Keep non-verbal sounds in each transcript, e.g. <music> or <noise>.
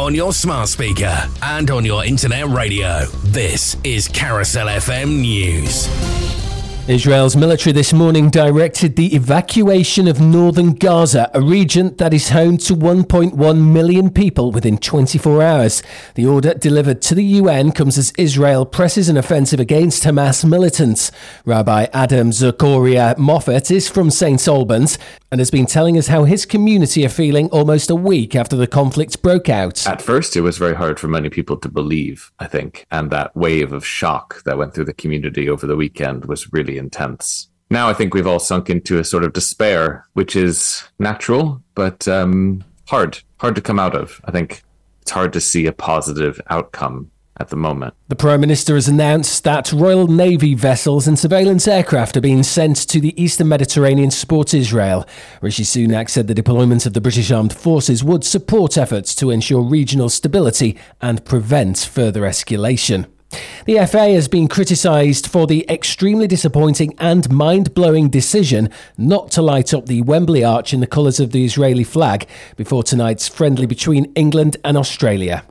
on your smart speaker and on your internet radio. This is Carousel FM News. Israel's military this morning directed the evacuation of northern Gaza, a region that is home to 1.1 million people within 24 hours. The order delivered to the UN comes as Israel presses an offensive against Hamas militants. Rabbi Adam Zagoria-Moffet is from St. Albans and has been telling us how his community are feeling almost a week after the conflict broke out. At first, it was very hard for many people to believe, I think, and that wave of shock that went through the community over the weekend was really intense. Now I think we've all sunk into a sort of despair, which is natural, but um, hard, hard to come out of. I think it's hard to see a positive outcome at the moment. The Prime Minister has announced that Royal Navy vessels and surveillance aircraft are being sent to the Eastern Mediterranean to support Israel. Rishi Sunak said the deployment of the British Armed Forces would support efforts to ensure regional stability and prevent further escalation. The FA has been criticised for the extremely disappointing and mind blowing decision not to light up the Wembley Arch in the colours of the Israeli flag before tonight's friendly between England and Australia.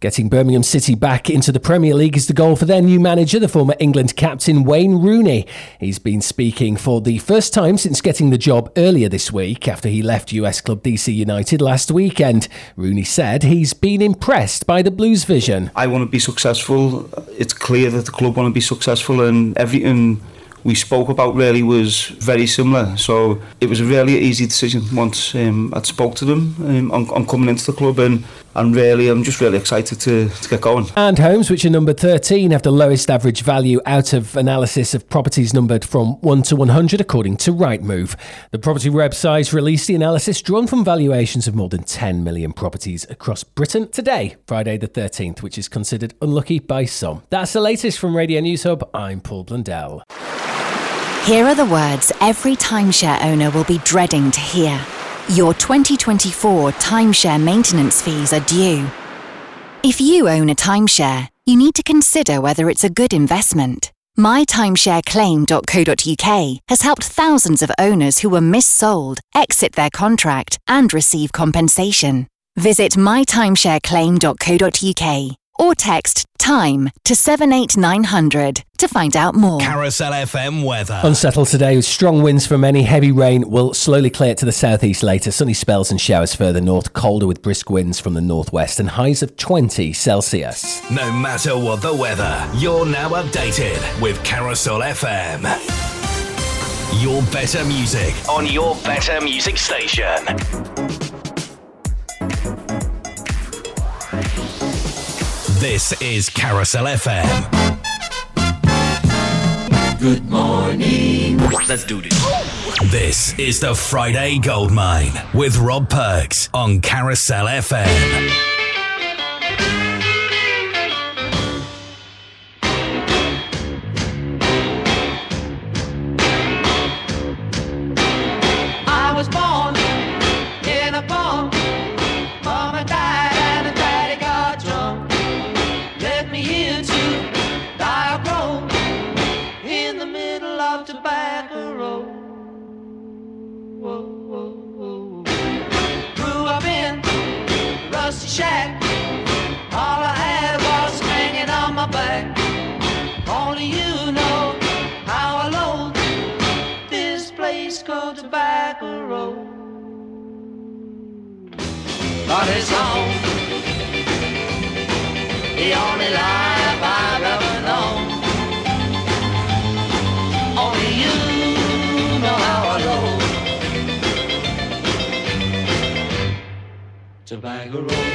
Getting Birmingham City back into the Premier League is the goal for their new manager, the former England captain Wayne Rooney. He's been speaking for the first time since getting the job earlier this week after he left US club DC United last weekend. Rooney said he's been impressed by the Blues vision. I want to be successful. It's clear that the club want to be successful and everything we spoke about really was very similar. So it was a really easy decision once um, I'd spoke to them um, on, on coming into the club and and really I'm just really excited to, to get going. And homes, which are number 13, have the lowest average value out of analysis of properties numbered from 1 to 100, according to Rightmove. The property website released the analysis drawn from valuations of more than 10 million properties across Britain today, Friday the 13th, which is considered unlucky by some. That's the latest from Radio News Hub. I'm Paul Blundell. Here are the words every timeshare owner will be dreading to hear. Your 2024 timeshare maintenance fees are due. If you own a timeshare, you need to consider whether it's a good investment. MyTimeshareClaim.co.uk has helped thousands of owners who were missold exit their contract and receive compensation. Visit mytimeshareclaim.co.uk or text TIME to 78900 to find out more. Carousel FM weather. Unsettled today with strong winds from any Heavy rain will slowly clear to the southeast later. Sunny spells and showers further north. Colder with brisk winds from the northwest and highs of 20 Celsius. No matter what the weather, you're now updated with Carousel FM. Your better music on your better music station. This is Carousel FM. Good morning. Let's do this. This is the Friday Goldmine with Rob Perks on Carousel FM. Shack. All I had was hanging on my back. Only you know how I loathe this place called Tobacco Road. But it's home, the only life I've ever known. Only you know how I loathe Tobacco Road.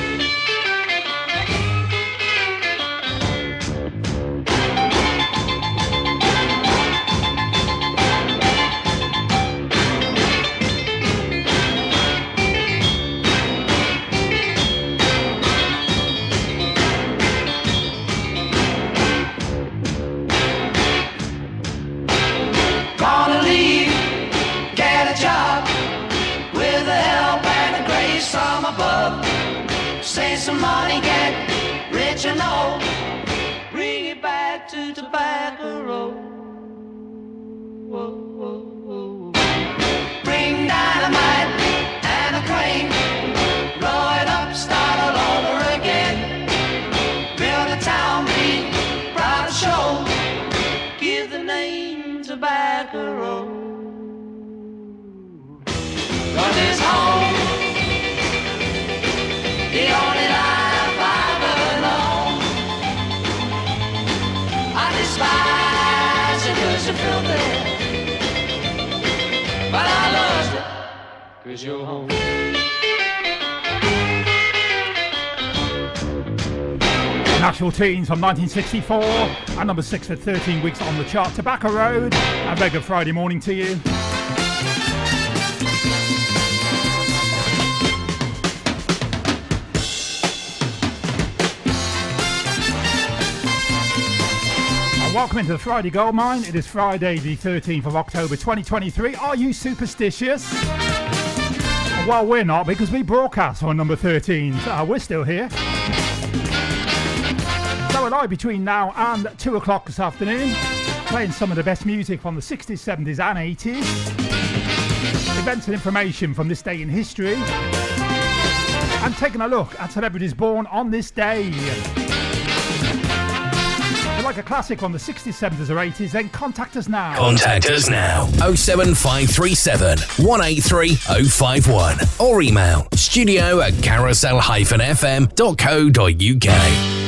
Save some money, get rich and old. Bring it back to Tobacco Road. Whoa, your home. Nashville Teens from 1964 and number six for 13 weeks on the chart. Tobacco Road. A very good Friday morning to you. Welcome into the Friday Gold Mine. It is Friday, the 13th of October 2023. Are you superstitious? Well, we're not because we broadcast on number 13. So uh, we're still here. So alive between now and 2 o'clock this afternoon, playing some of the best music from the 60s, 70s, and 80s. Events and information from this day in history. And taking a look at celebrities born on this day. Like a classic from the 60s, 70s, or 80s, then contact us now. Contact us now 07537 183 051 or email studio at carousel-fm.co.uk.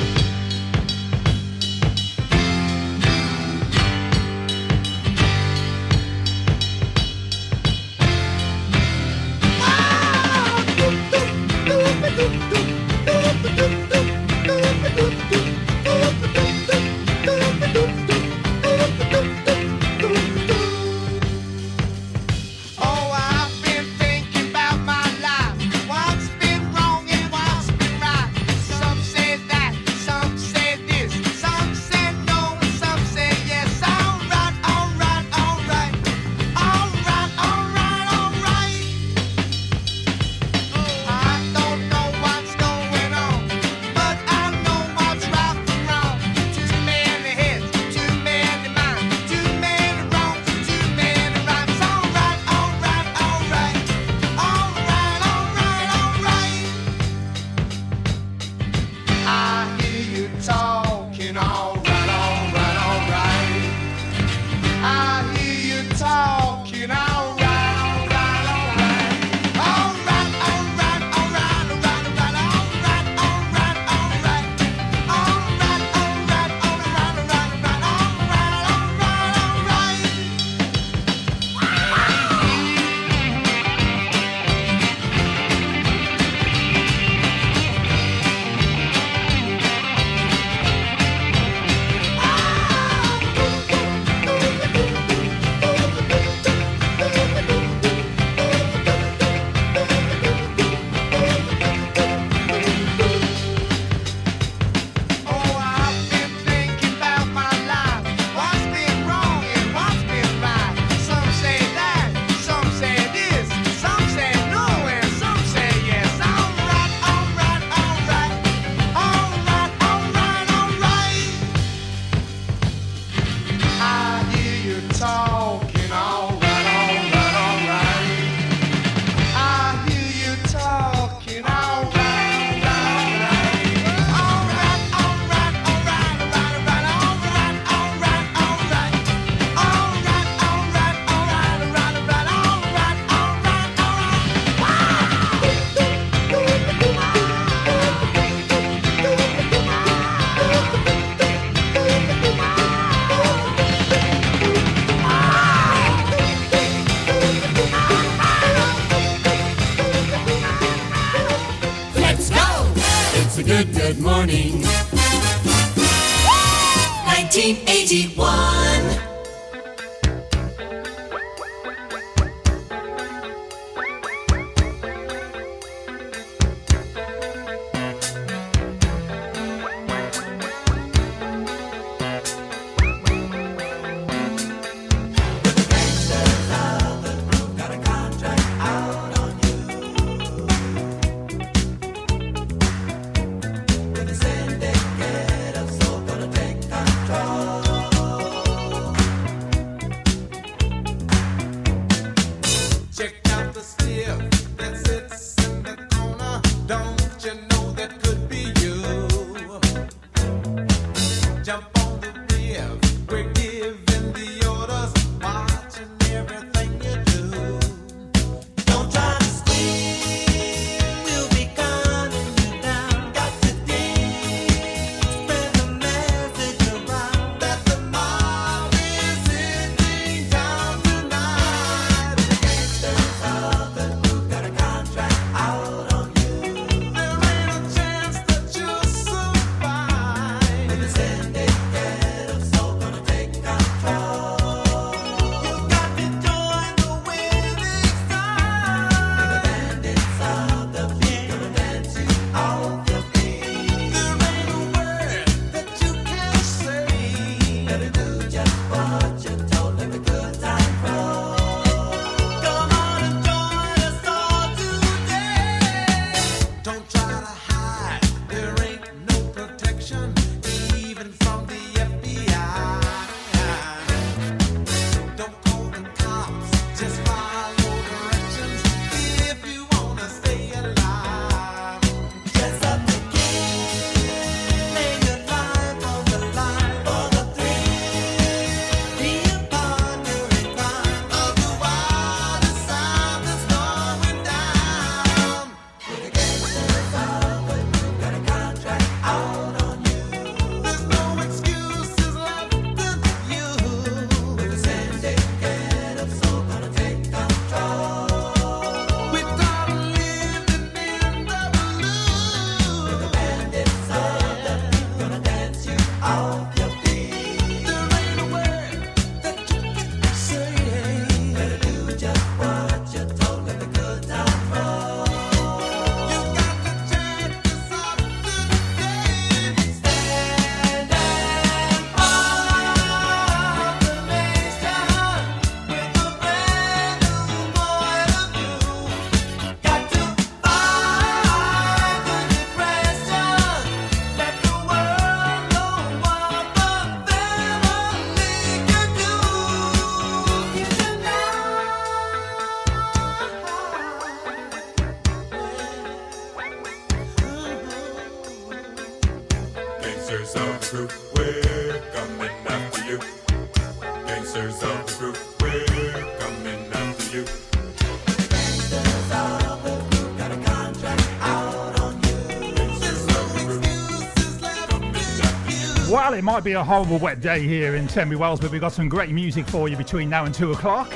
might be a horrible wet day here in Tunbridge Wells, but we've got some great music for you between now and 2 o'clock.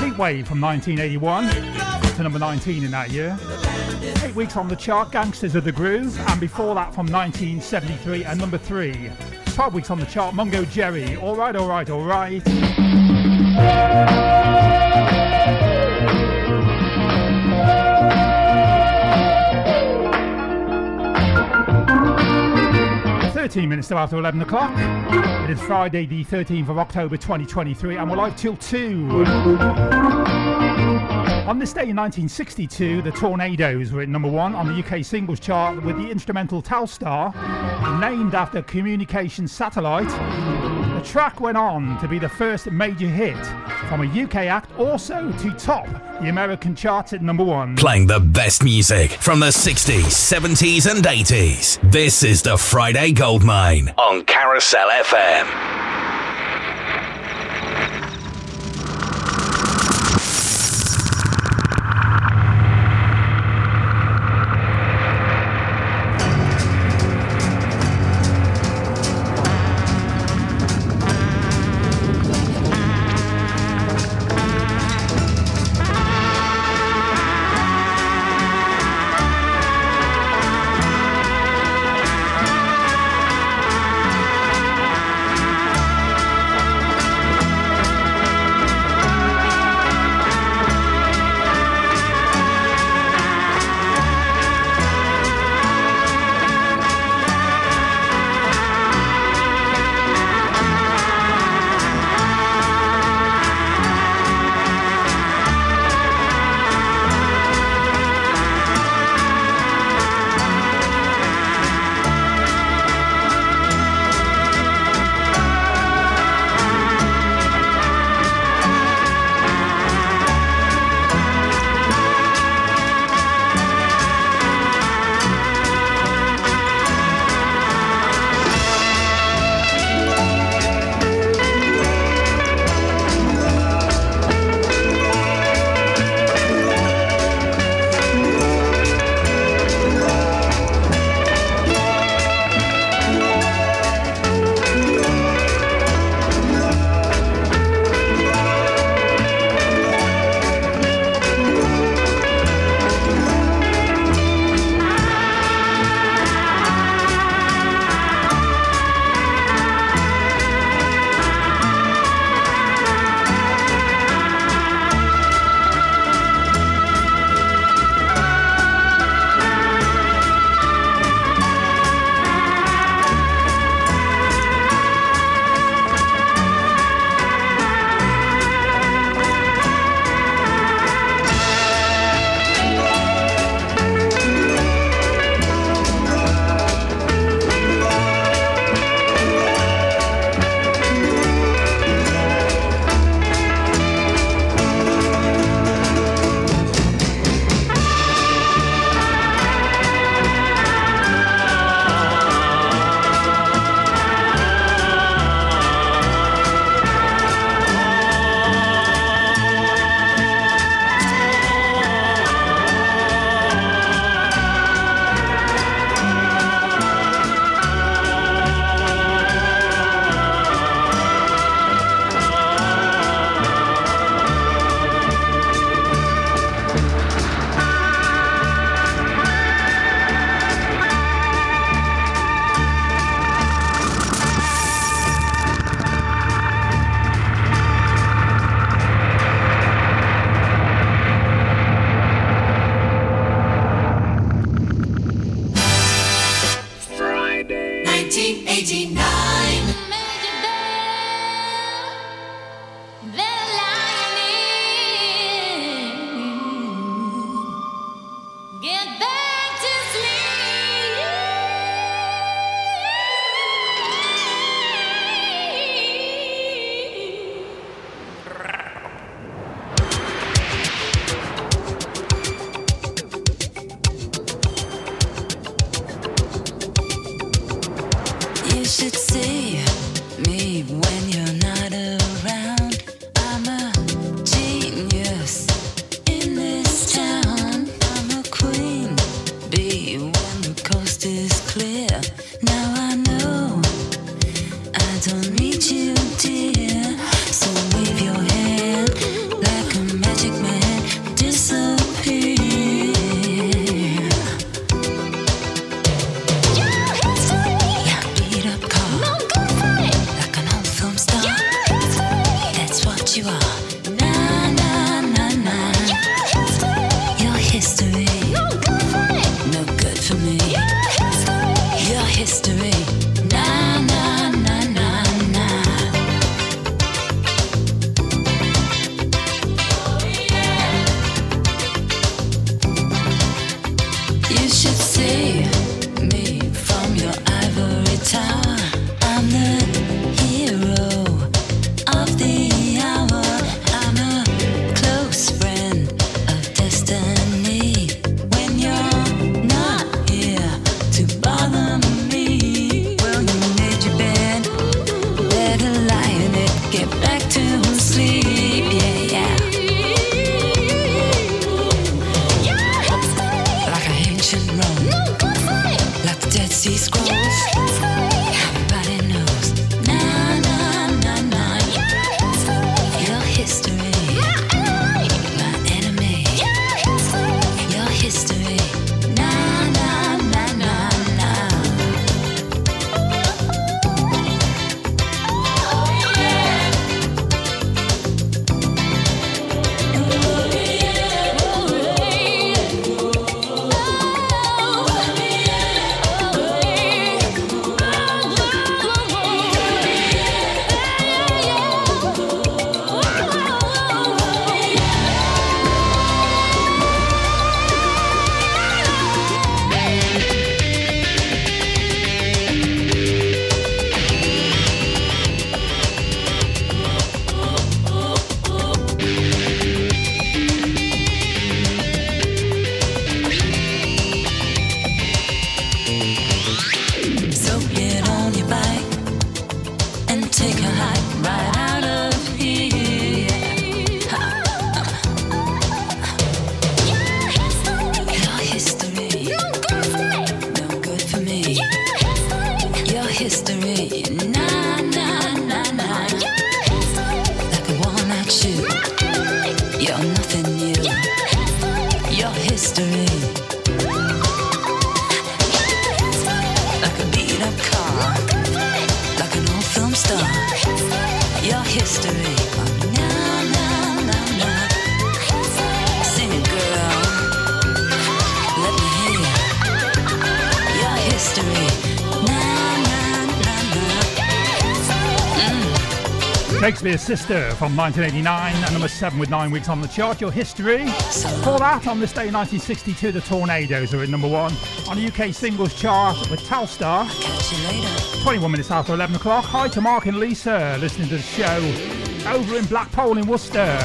Heatwave from 1981, got to number 19 in that year. Eight weeks on the chart, Gangsters of the Groove, and before that from 1973 and number 3. 12 weeks on the chart, Mungo Jerry, Alright, Alright, Alright. Thirteen minutes to after eleven o'clock. It is Friday, the thirteenth of October, twenty twenty-three, and we're live till two. On this day in 1962, the Tornadoes were at number one on the UK singles chart with the instrumental Telstar, named after a communications satellite. The track went on to be the first major hit from a UK act, also to top the American charts at number one. Playing the best music from the 60s, 70s, and 80s. This is the Friday Goldmine on Carousel FM. Na. Sister from 1989, and number seven with nine weeks on the chart. Your history. For that, on this day in 1962, the Tornadoes are in number one on the UK singles chart with Telstar. 21 minutes after 11 o'clock. Hi to Mark and Lisa listening to the show over in Blackpool in Worcester.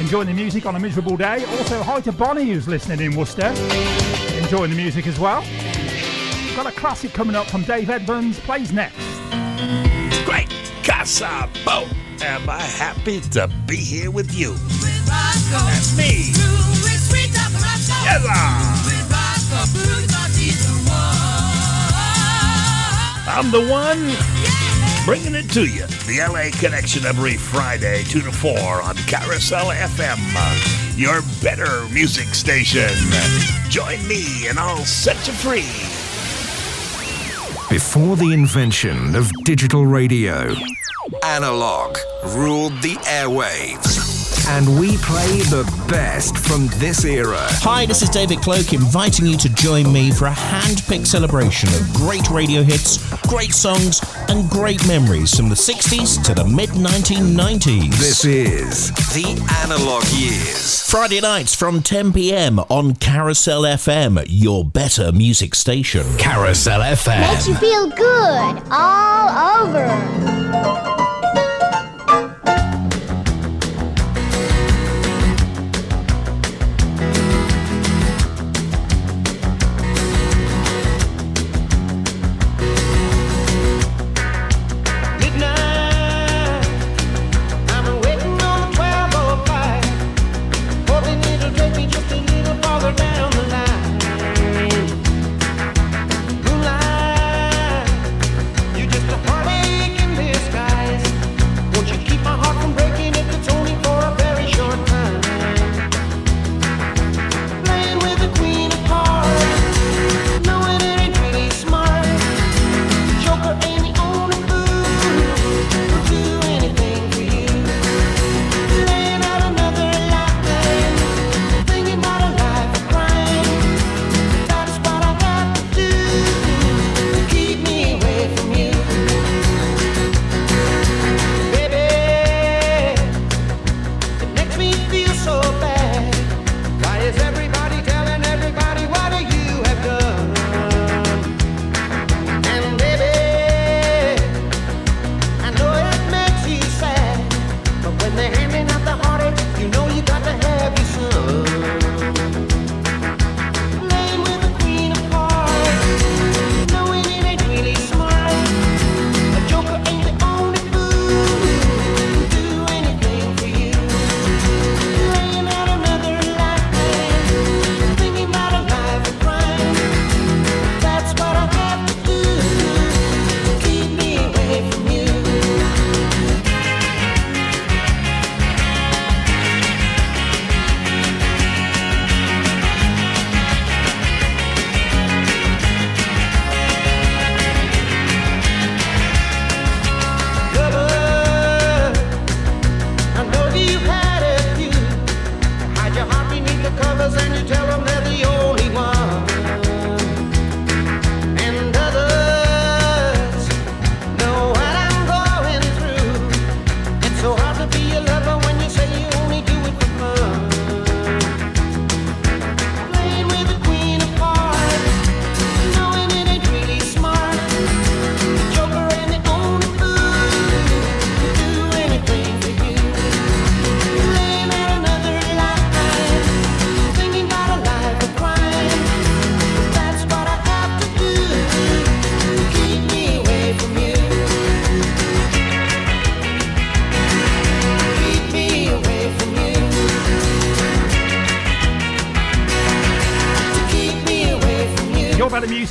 Enjoying the music on a miserable day. Also, hi to Bonnie who's listening in Worcester. Enjoying the music as well. Got a classic coming up from Dave Edmunds. Plays next. Great Casabo. Am I happy to be here with you? That's me. Yes, I'm the one bringing it to you. The LA Connection every Friday, 2 to 4 on Carousel FM, your better music station. Join me and I'll set you free. Before the invention of digital radio, analog ruled the airwaves. And we play the best from this era. Hi, this is David Cloak inviting you to join me for a hand-picked celebration of great radio hits, great songs, and great memories from the 60s to the mid-1990s. This is the analog years. Friday nights from 10 p.m. on Carousel FM, your better music station. Carousel FM. Makes you feel good all over.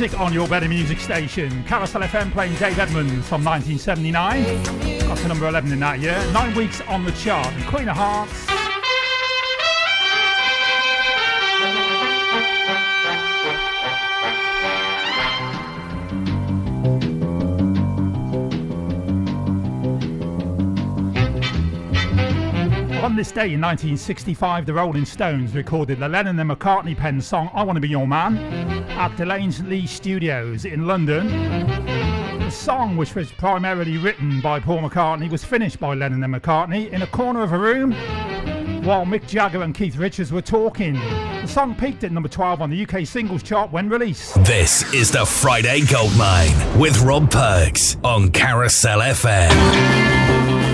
Music on your better music station. Carousel FM playing Dave Edmunds from 1979. Got to number 11 in that year. Nine weeks on the chart. And Queen of Hearts. On this day in 1965, the Rolling Stones recorded the Lennon and McCartney penned song I Want to Be Your Man at Delaney Lee Studios in London. The song, which was primarily written by Paul McCartney, was finished by Lennon and McCartney in a corner of a room while Mick Jagger and Keith Richards were talking. The song peaked at number 12 on the UK singles chart when released. This is the Friday Goldmine with Rob Perks on Carousel FM.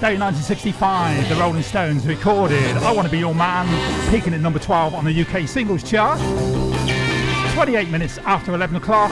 Day in 1965, the Rolling Stones recorded I Want to Be Your Man, peaking at number 12 on the UK singles chart. 28 minutes after 11 o'clock,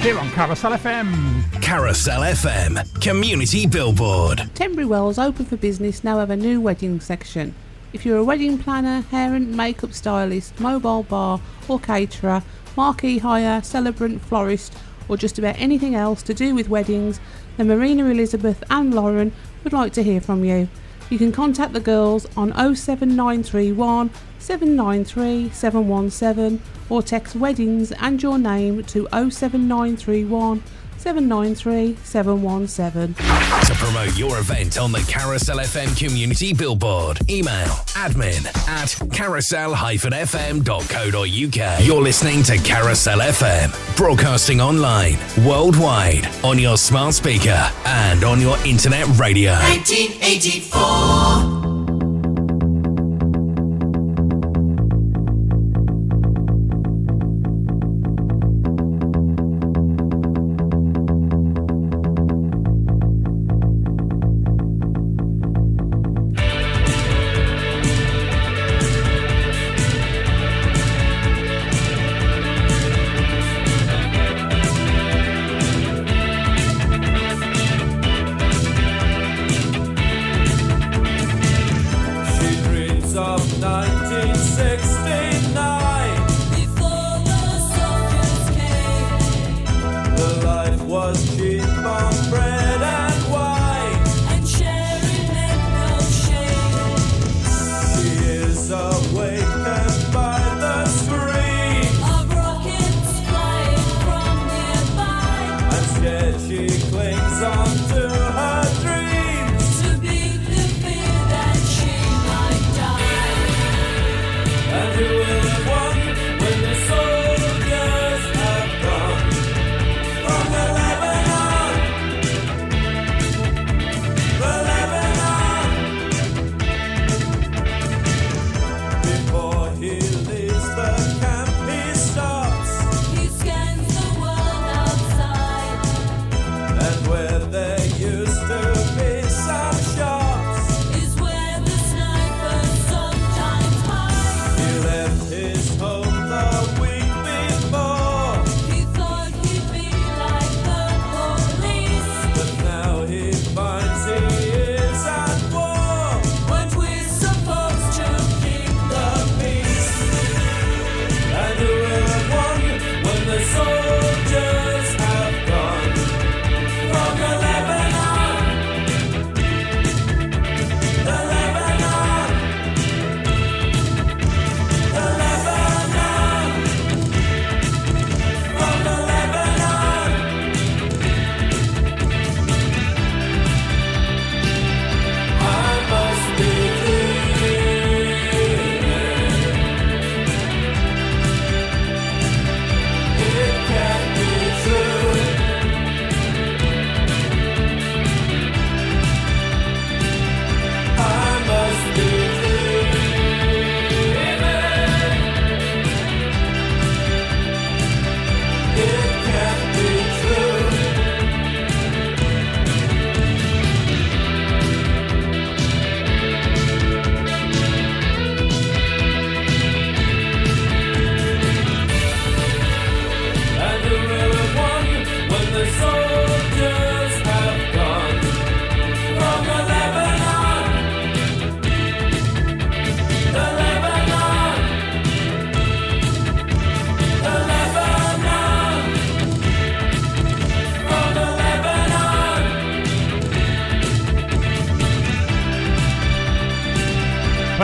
here on Carousel FM. Carousel FM Community Billboard. Tunbridge Wells open for business now have a new wedding section. If you're a wedding planner, hair and makeup stylist, mobile bar or caterer, marquee hire, celebrant, florist, or just about anything else to do with weddings, then Marina Elizabeth and Lauren would like to hear from you. You can contact the girls on 07931 793 717 or text weddings and your name to 07931 793 717. To promote your event on the Carousel FM Community Billboard, email admin at carousel-fm.co.uk. You're listening to Carousel FM, broadcasting online, worldwide, on your smart speaker and on your internet radio. 1984.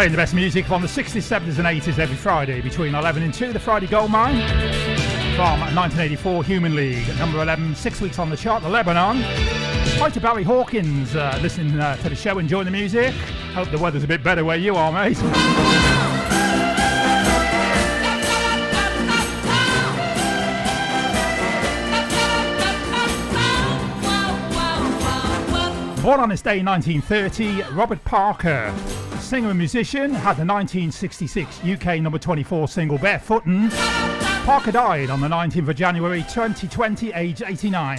Playing the best music from the 60s, 70s, and 80s every Friday between 11 and 2. The Friday Gold Mine from 1984 Human League. Number 11, six weeks on the chart, the Lebanon. Hi to Barry Hawkins, uh, listening uh, to the show, enjoying the music. Hope the weather's a bit better where you are, mate. Born on this day in 1930, Robert Parker, singer and musician, had the 1966 UK number 24 single Barefootin'. Parker died on the 19th of January 2020, age 89.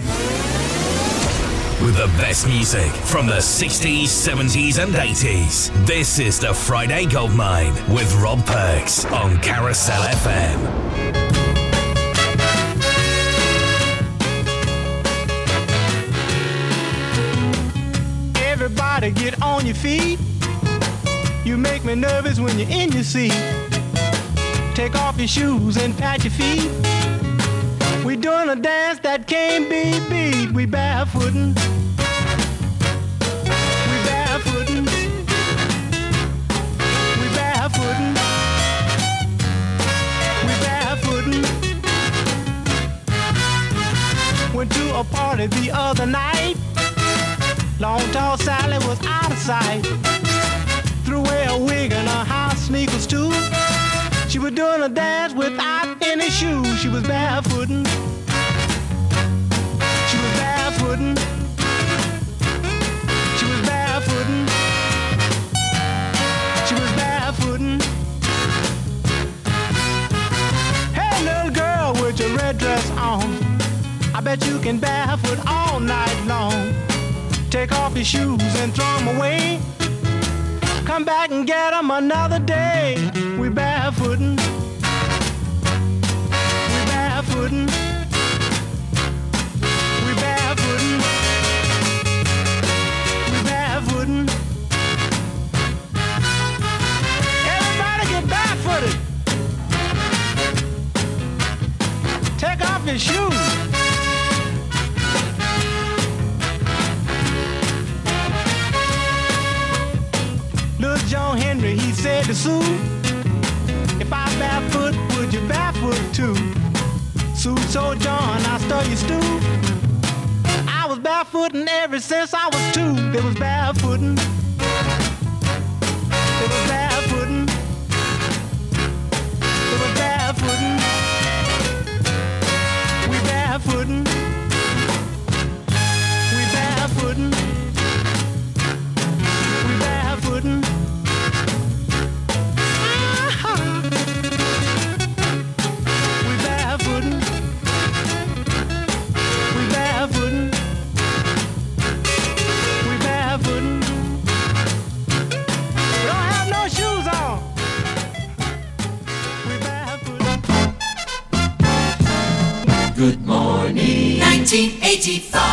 With the best music from the 60s, 70s, and 80s. This is the Friday Goldmine with Rob Perks on Carousel FM. Everybody get on your feet. Make me nervous when you're in your seat. Take off your shoes and pat your feet. We doing a dance that can't be beat. We barefootin'. We barefootin'. We barefootin'. We barefootin'. Went to a party the other night. Long tall Sally was out of sight. A wig and her house sneakers too. She was doing a dance without any shoes. She was barefootin'. She was barefootin'. She was barefootin'. She was barefootin'. Hey, little girl with your red dress on. I bet you can barefoot all night long. Take off your shoes and throw them away. Come back and get them another day. We barefootin'. We barefootin'. We barefootin'. We barefootin'. Everybody get barefooted. Take off your shoes. To Sue, if I barefoot, would you barefoot too? Sue so John, I stole your stew. I was barefooting ever since I was two. There was barefooting. 1985.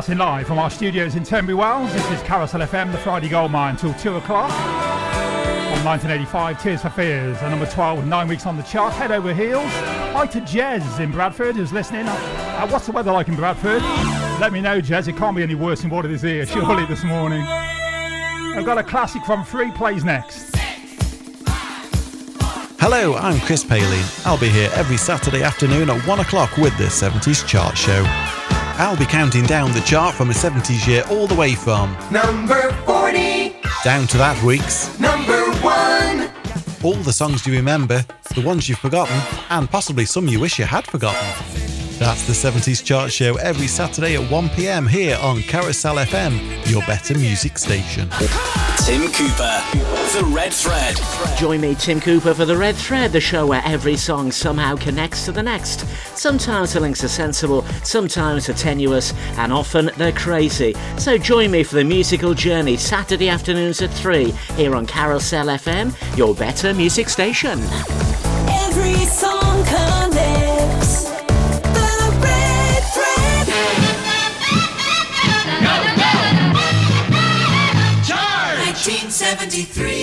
Broadcasting live from our studios in Tunbridge Wells. This is Carousel FM, the Friday Gold Mine, till 2 o'clock. On 1985, Tears for Fears, a number 12, nine weeks on the chart, head over heels. Hi to Jez in Bradford who's listening. Uh, what's the weather like in Bradford? Let me know, Jez. It can't be any worse than what it is here, surely, this morning. I've got a classic from Free Plays next. Hello, I'm Chris Paley. I'll be here every Saturday afternoon at 1 o'clock with the 70s Chart Show. I'll be counting down the chart from a 70s year all the way from Number 40, down to that week's, number 1. all the songs you remember, the ones you've forgotten, and possibly some you wish you had forgotten. That's the 70s Chart Show every Saturday at 1 pm here on Carousel FM, your better music station. Tim Cooper, The Red Thread. Join me, Tim Cooper, for The Red Thread, the show where every song somehow connects to the next. Sometimes the links are sensible, sometimes they're tenuous, and often they're crazy. So join me for the musical journey Saturday afternoons at 3 here on Carousel FM, your better music station. 1973.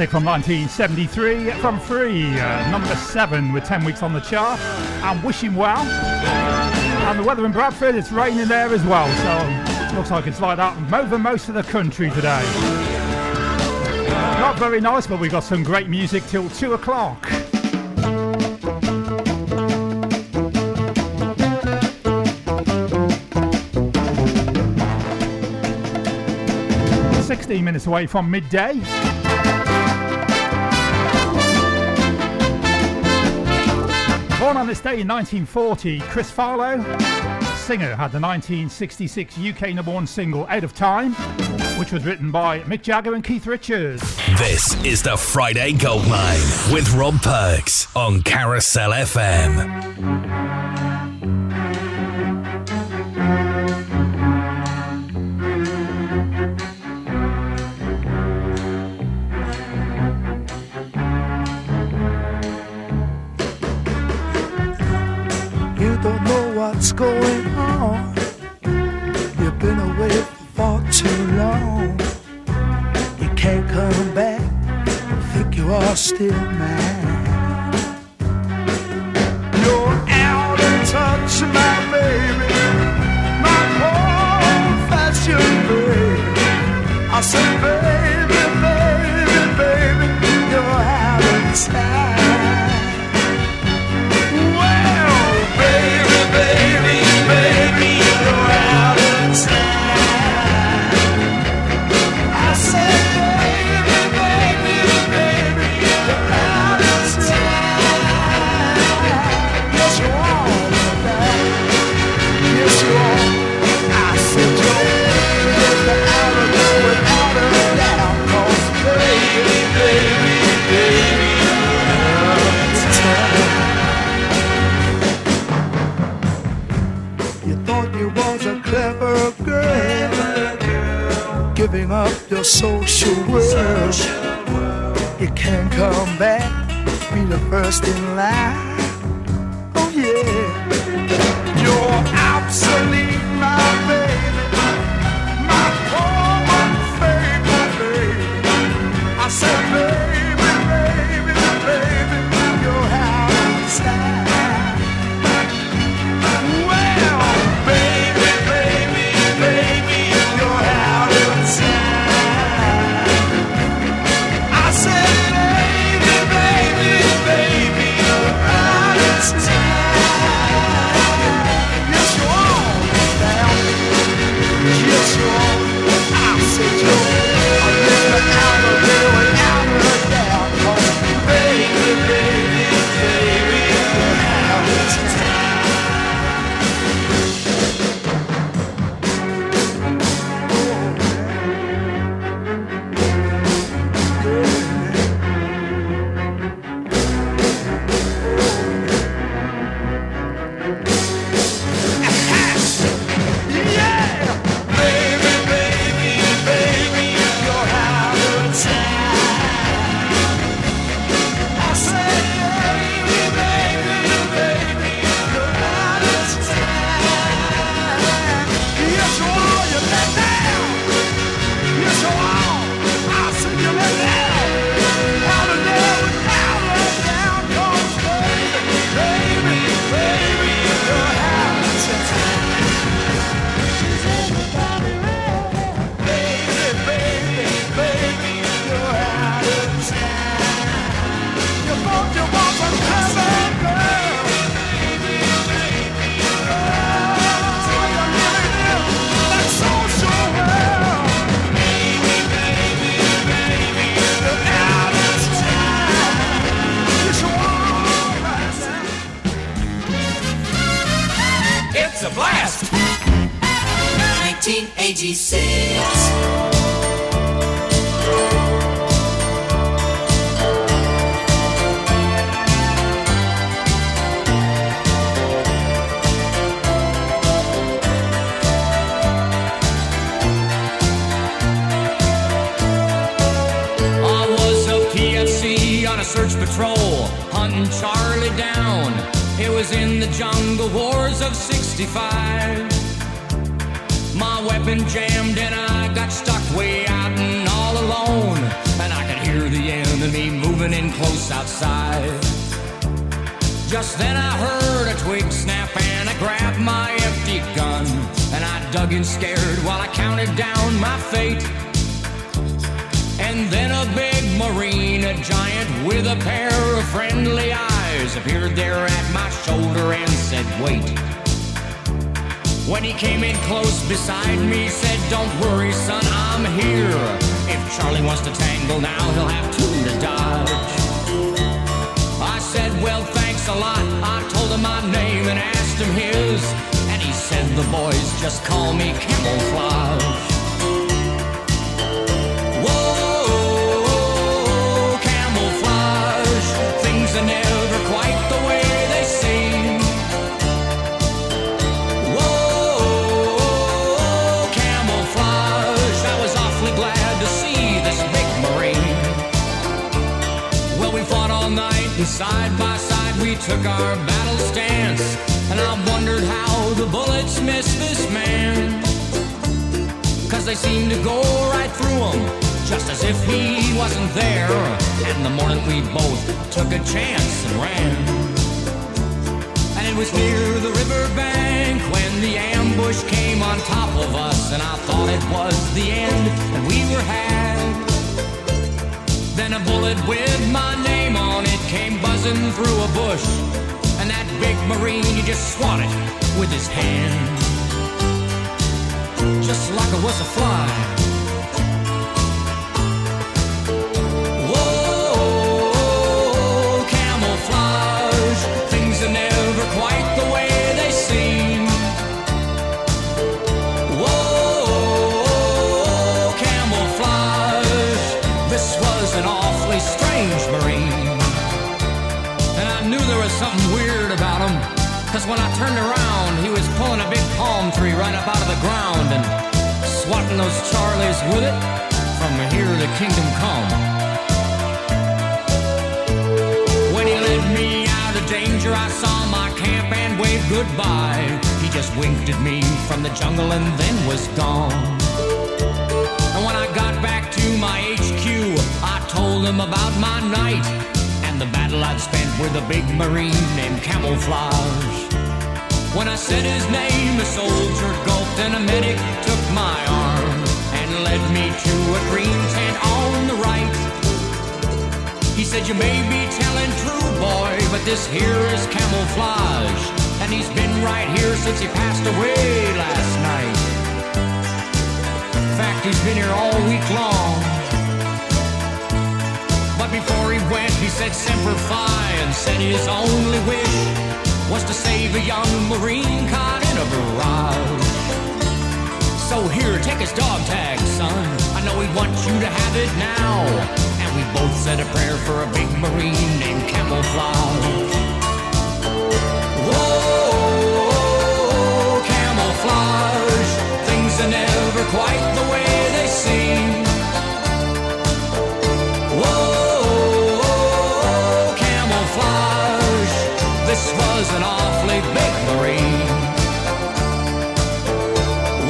Classic from 1973 from Free, uh, number 7 with 10 weeks on the chart. And wishing well. And the weather in Bradford, it's raining there as well, so looks like it's like that over most of the country today. Not very nice, but we've got some great music till 2 o'clock. Sixteen minutes away from midday. Born on this day in 1940, Chris Farlowe, singer, had the 1966 UK number one single Out of Time, which was written by Mick Jagger and Keith Richards. This is the Friday Goldmine with Rob Perks on Carousel FM. Up out of the ground and swatting those Charlies with it from here to kingdom come. When he led me out of danger, I saw my camp and waved goodbye. He just winked at me from the jungle and then was gone. And when I got back to my HQ, I told him about my night and the battle I'd spent with a big Marine named Camouflage. When I said his name, a soldier gulped and a medic took my arm and led me to a green tent on the right. He said, You may be telling true, boy, but this here is camouflage. And he's been right here since he passed away last night. In fact, he's been here all week long. But before he went, he said Semper Fi and said his only wish was to save a young Marine caught in a barrage. So here, take his dog tag, son. I know he wants you to have it now. And we both said a prayer for a big Marine named Camouflage. Whoa, camouflage. Things are never quite the way they seem. Was an awfully big Marine.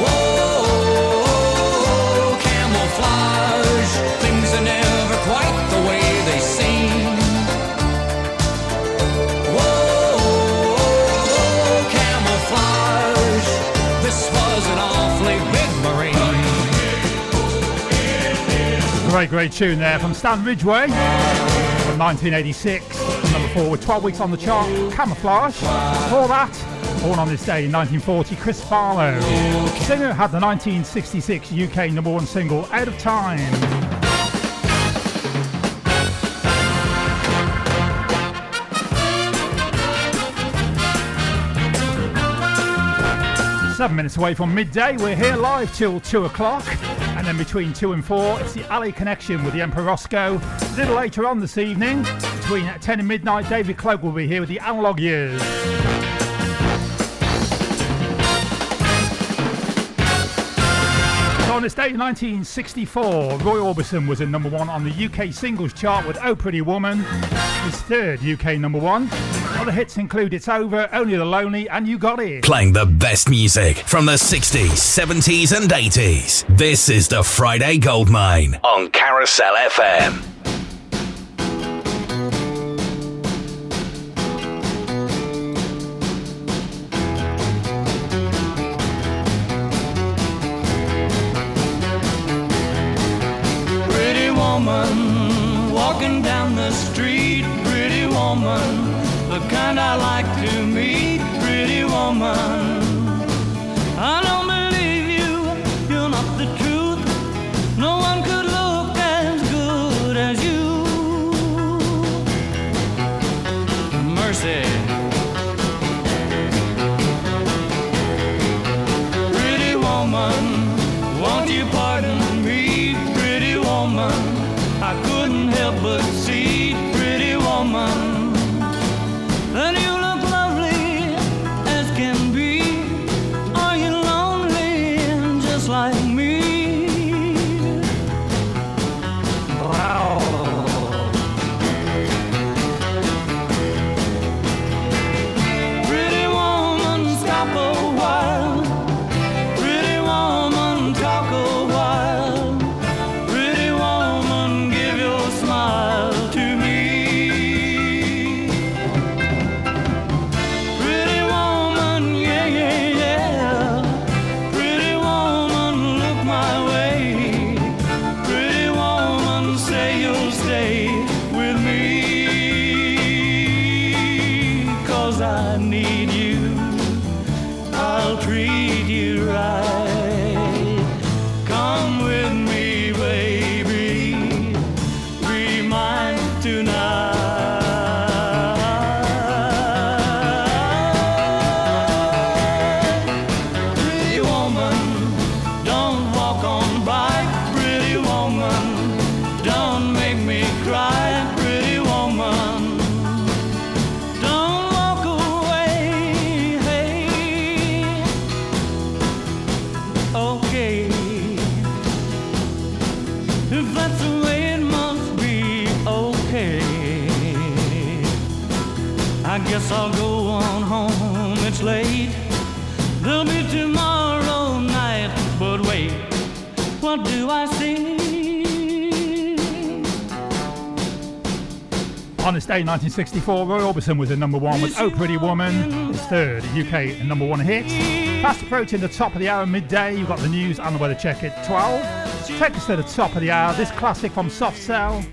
Whoa, camouflage. Things are never quite the way they seem. Whoa, camouflage. This was an awfully big Marine. Great, great tune there from Stan Ridgway from 1986. With 12 weeks on the chart. Camouflage. Before that, born on this day in 1940, Chris Farlowe. Singer had the 1966 UK number one single Out of Time. Seven minutes away from midday, we're here live till two o'clock, then between two and four, it's the Alley Connection with the Emperor Rosko. A little later on this evening, between 10 and midnight, David Cloak will be here with the Analog Years. On this day in 1964, Roy Orbison was in number one on the UK singles chart with Oh Pretty Woman, his third UK number one. Other hits include It's Over, Only the Lonely, and You Got It. Playing the best music from the 60s, 70s, and 80s. This is the Friday Goldmine on Carousel FM. Kind I like to I'll go on home. It's late. There'll be tomorrow night. But wait, what do I see? On this day, 1964, Roy Orbison was the number one with Oh Pretty Woman, his third UK number one hit. Fast approaching the top of the hour midday, you've got the news and the weather check at 12. Take us to the top of the hour, this classic from Soft Cell.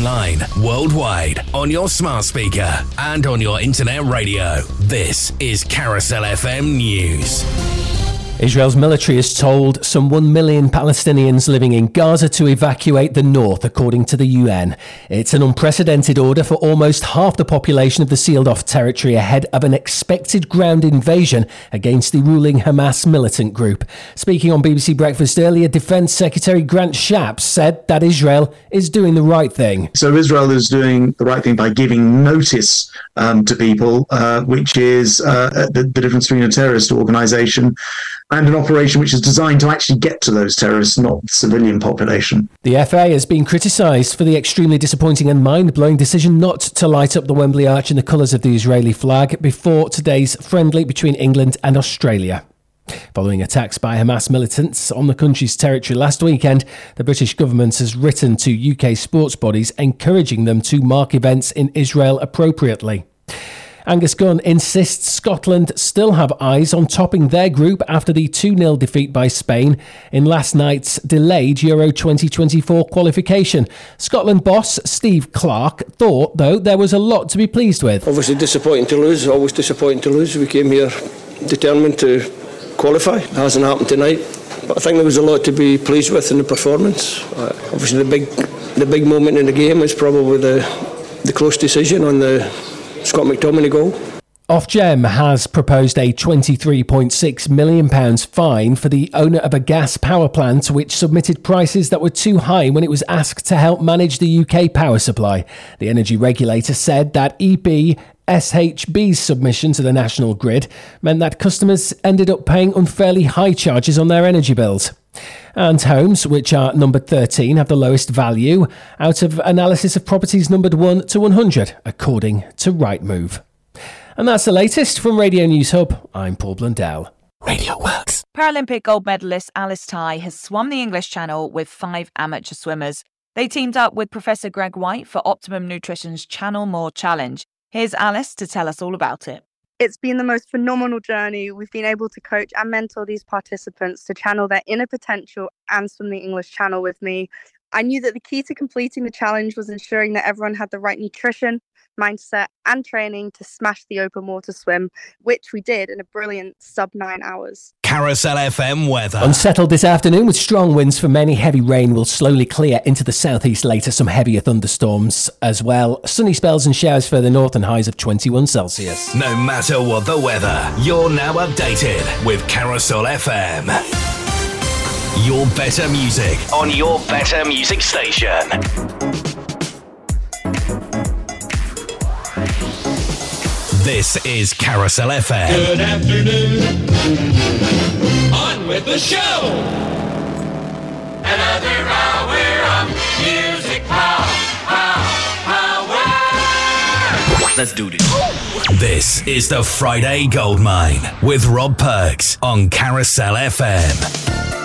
online, worldwide, on your smart speaker, and on your internet radio. This is Carousel FM News. Israel's military has told some 1 million Palestinians living in Gaza to evacuate the north, according to the UN. It's an unprecedented order for almost half the population of the sealed off territory ahead of an expected ground invasion against the ruling Hamas militant group. Speaking on BBC Breakfast earlier, Defence Secretary Grant Shapps said that Israel is doing the right thing. So Israel is doing the right thing by giving notice um, to people, uh, which is uh, the, the difference between a terrorist organisation and an operation which is designed to actually get to those terrorists, not the civilian population. The FA has been criticised for the extremely disappointing and mind blowing decision not to light up the Wembley Arch in the colours of the Israeli flag before today's friendly between England and Australia. Following attacks by Hamas militants on the country's territory last weekend, the British government has written to UK sports bodies encouraging them to mark events in Israel appropriately. Angus Gunn insists Scotland still have eyes on topping their group after the 2 0 defeat by Spain in last night's delayed Euro 2024 qualification. Scotland boss Steve Clarke thought, though, there was a lot to be pleased with. Obviously disappointing to lose, always disappointing to lose. We came here determined to qualify. It hasn't happened tonight, but I think there was a lot to be pleased with in the performance. Uh, obviously, the big, the big moment in the game was probably the the close decision on the Scott McTominay goal. Ofgem has proposed a £23.6 million fine for the owner of a gas power plant which submitted prices that were too high when it was asked to help manage the UK power supply. The energy regulator said that EP SHB's submission to the national grid meant that customers ended up paying unfairly high charges on their energy bills. And homes, which are numbered 13, have the lowest value out of analysis of properties numbered 1 to 100, according to Rightmove. And that's the latest from Radio News Hub. I'm Paul Blundell. Radio Works. Paralympic gold medalist Alice Tai has swum the English Channel with five amateur swimmers. They teamed up with Professor Greg Whyte for Optimum Nutrition's Channel More Challenge. Here's Alice to tell us all about it. It's been the most phenomenal journey. We've been able to coach and mentor these participants to channel their inner potential and swim the English Channel with me. I knew that the key to completing the challenge was ensuring that everyone had the right nutrition, mindset, and training to smash the open water swim, which we did in a brilliant sub nine hours. Carousel FM weather. Unsettled this afternoon with strong winds for many. Heavy rain will slowly clear into the southeast later. Some heavier thunderstorms as well. Sunny spells and showers further north and highs of 21 Celsius. No matter what the weather, you're now updated with Carousel FM. Your better music on your better music station. This is Carousel FM. Good afternoon. On with the show. Another hour of music power. Power. Power. Let's do this. This is the Friday Gold Mine with Rob Perks on Carousel FM.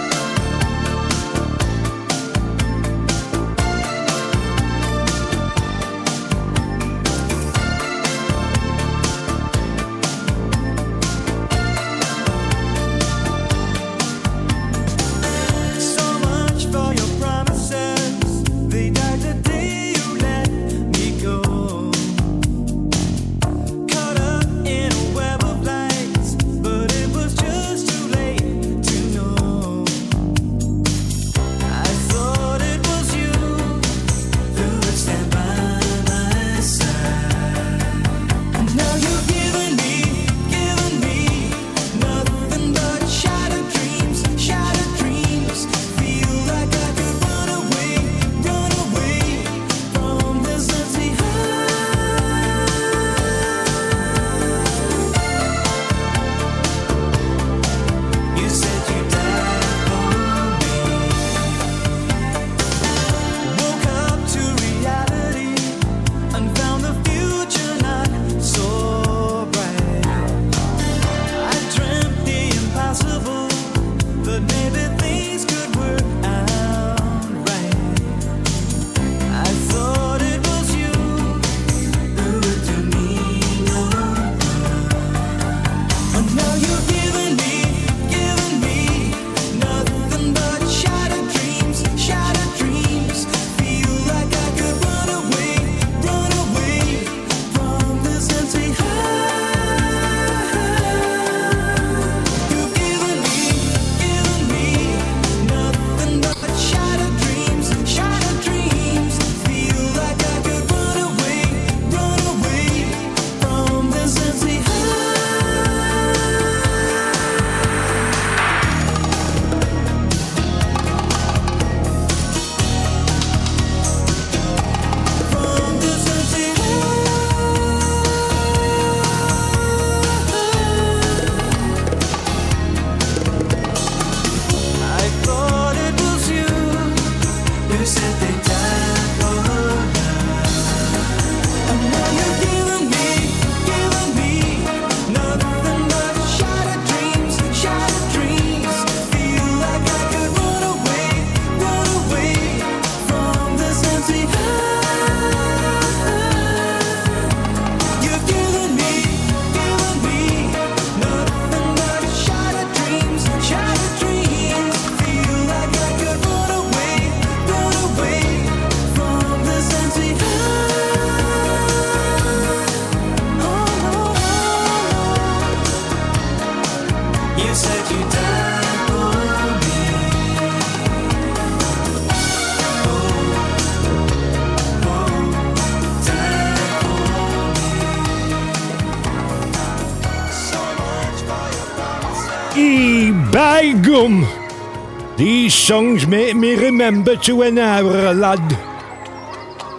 songs make me remember to an hour, lad.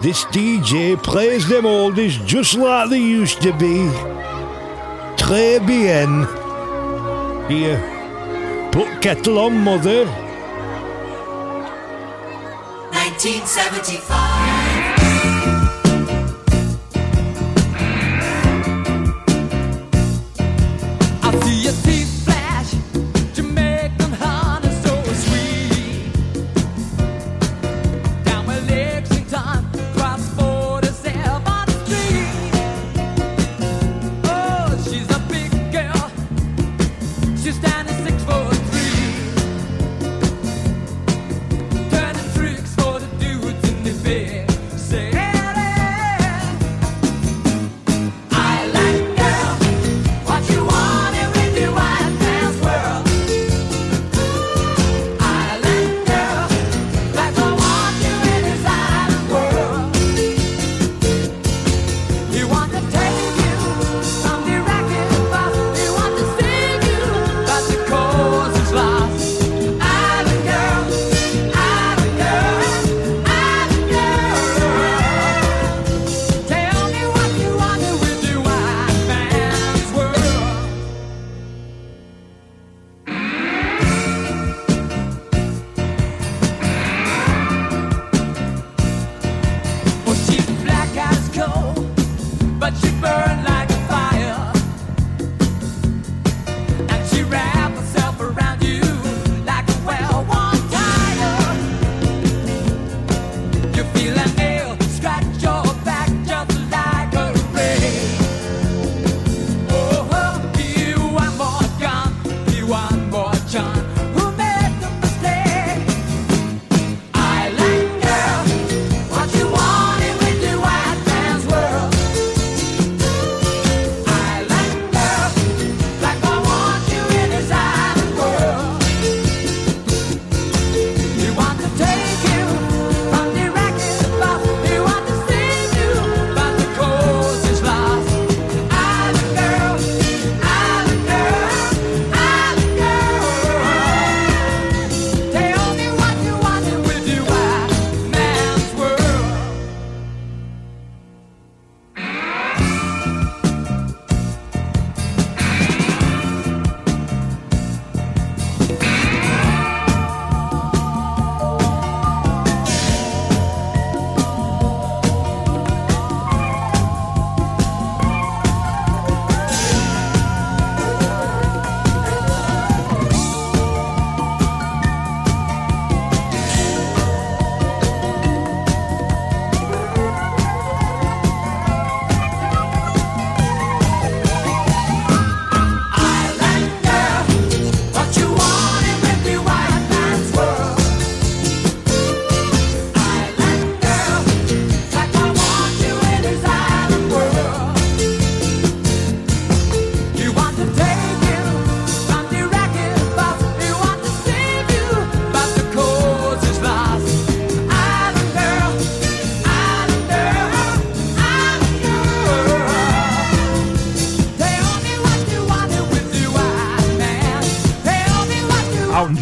This DJ plays them oldies just like they used to be. Très bien. Here, put kettle on, mother. 1975.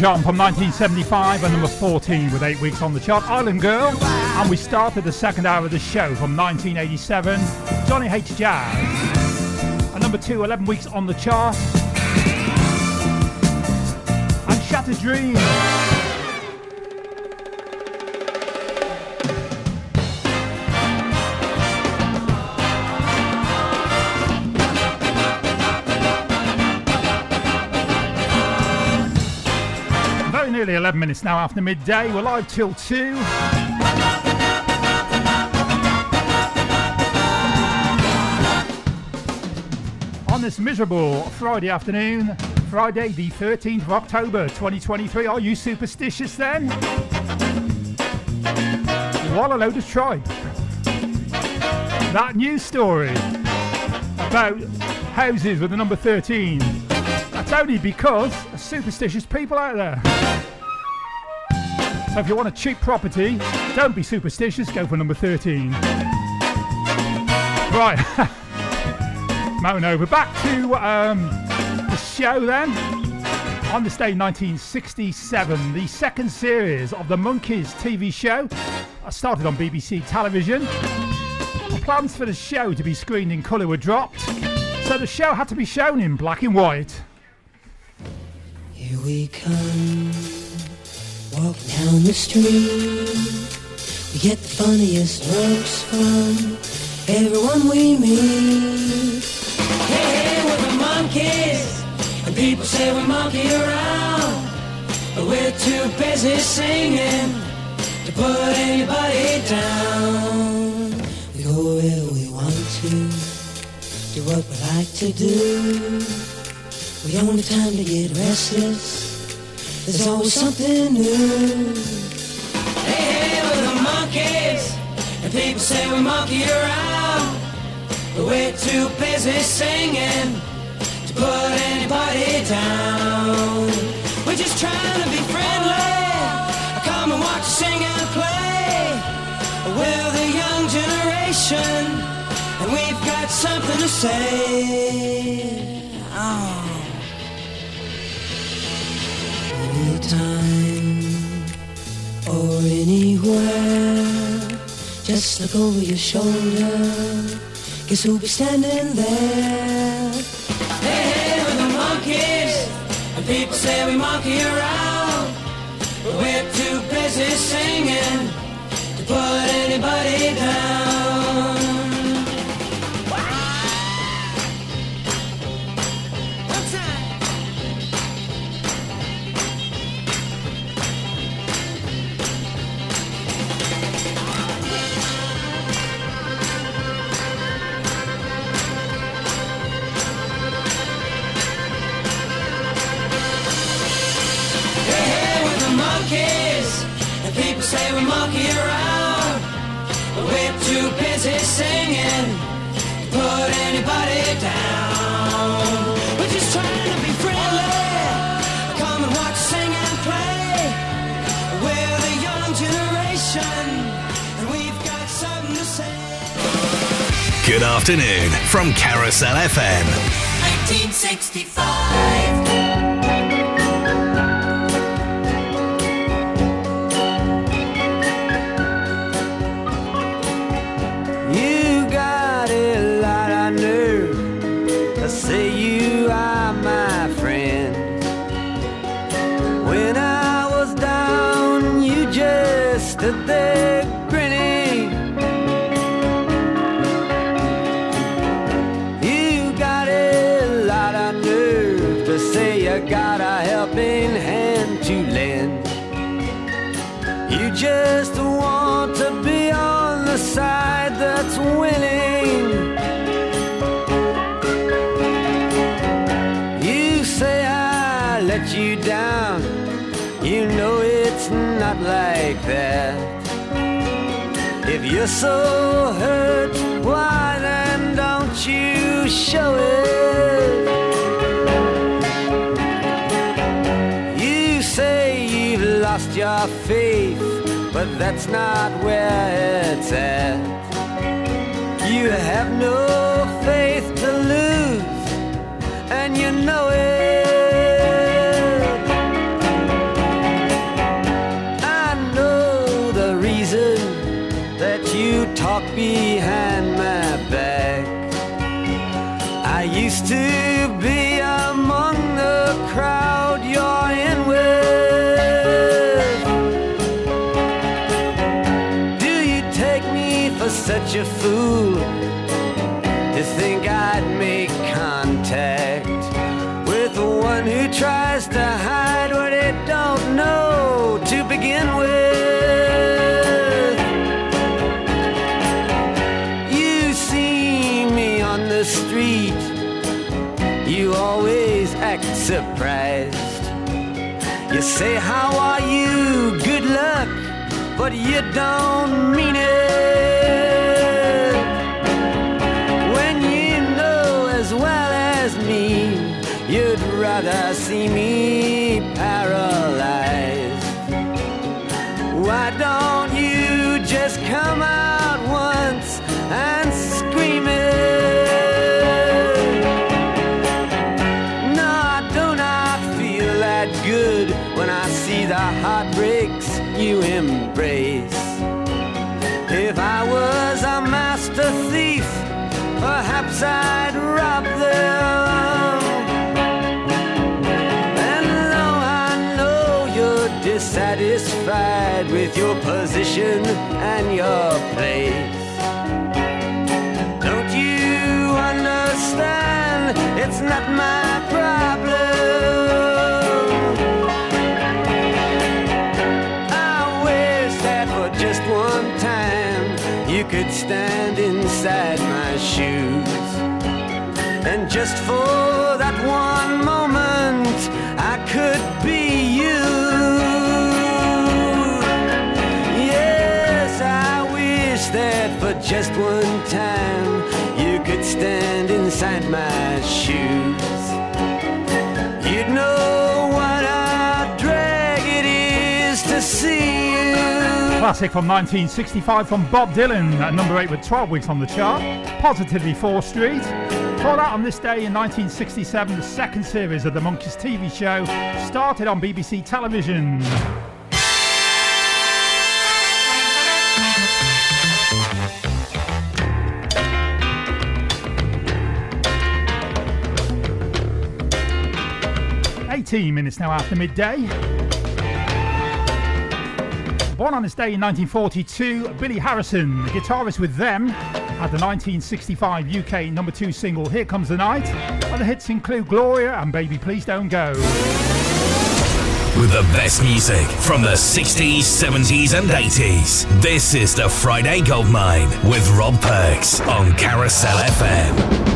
from 1975 and number 14 with eight weeks on the chart, Island Girl. And we started the second hour of the show from 1987, Johnny Hates Jazz. And number two, 11 weeks on the chart, and Shattered Dreams. 11 minutes now after midday. We're live till 2. On this miserable Friday afternoon, Friday the 13th of October 2023, are you superstitious then? What a load of tripe. That news story about houses with the number 13. That's only because superstitious people out there. So if you want a cheap property, don't be superstitious, go for number 13. Right, <laughs> mountain over. Back to um, the show then. On this day, 1967, the second series of the Monkees TV show uh, started on BBC television. Plans for the show to be screened in colour were dropped, so the show had to be shown in black and white. Here we come walking down the street. We get the funniest looks from everyone we meet. Hey, hey, we're the Monkees, and people say we monkey around, but we're too busy singing to put anybody down. We go where we want to, do what we like to do. We don't have time to get restless. There's always something new. Hey, hey, we're the Monkees, and people say we monkey around, but we're too busy singing to put anybody down. We're just trying to be friendly. Come and watch us sing and play. We're the young generation, and we've got something to say. Oh. Anytime or anywhere, just look over your shoulder. Guess who'll be standing there? Hey, hey, we're the Monkees, and people say we monkey around, but we're too busy singing to put anybody down. Afternoon from Carousel FM. 1965. You're so hurt, why then don't you show it? You say you've lost your faith, but that's not where it's at. You have no faith to lose, and you know it. You don't mean it. When you know as well as me, you'd rather see me with your position and your place. Don't you understand? It's not my problem. I wish that for just one time you could stand inside my shoes. And just for just one time you could stand inside my shoes. You'd know what a drag it is to see you. Classic from 1965 from Bob Dylan, at number 8 with 12 weeks on the chart. Positively 4 Street. Brought out on this day in 1967, the second series of the Monkees TV show started on BBC television. Eighteen minutes now after midday. Born on this day in 1942, Billy Harrison, the guitarist with them, had the 1965 UK number two single Here Comes the Night. Other hits include Gloria and Baby Please Don't Go. With the best music from the 60s, 70s, and 80s. This is the Friday Goldmine with Rob Perks on Carousel FM.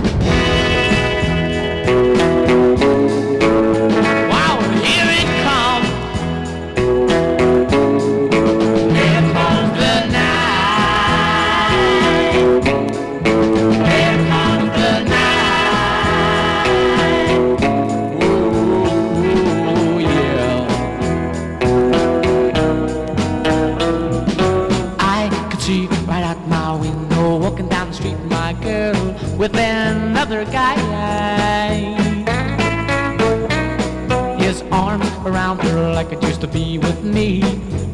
With another guy. His arms around her like it used to be with me.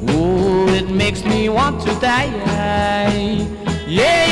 Oh, it makes me want to die. Yeah,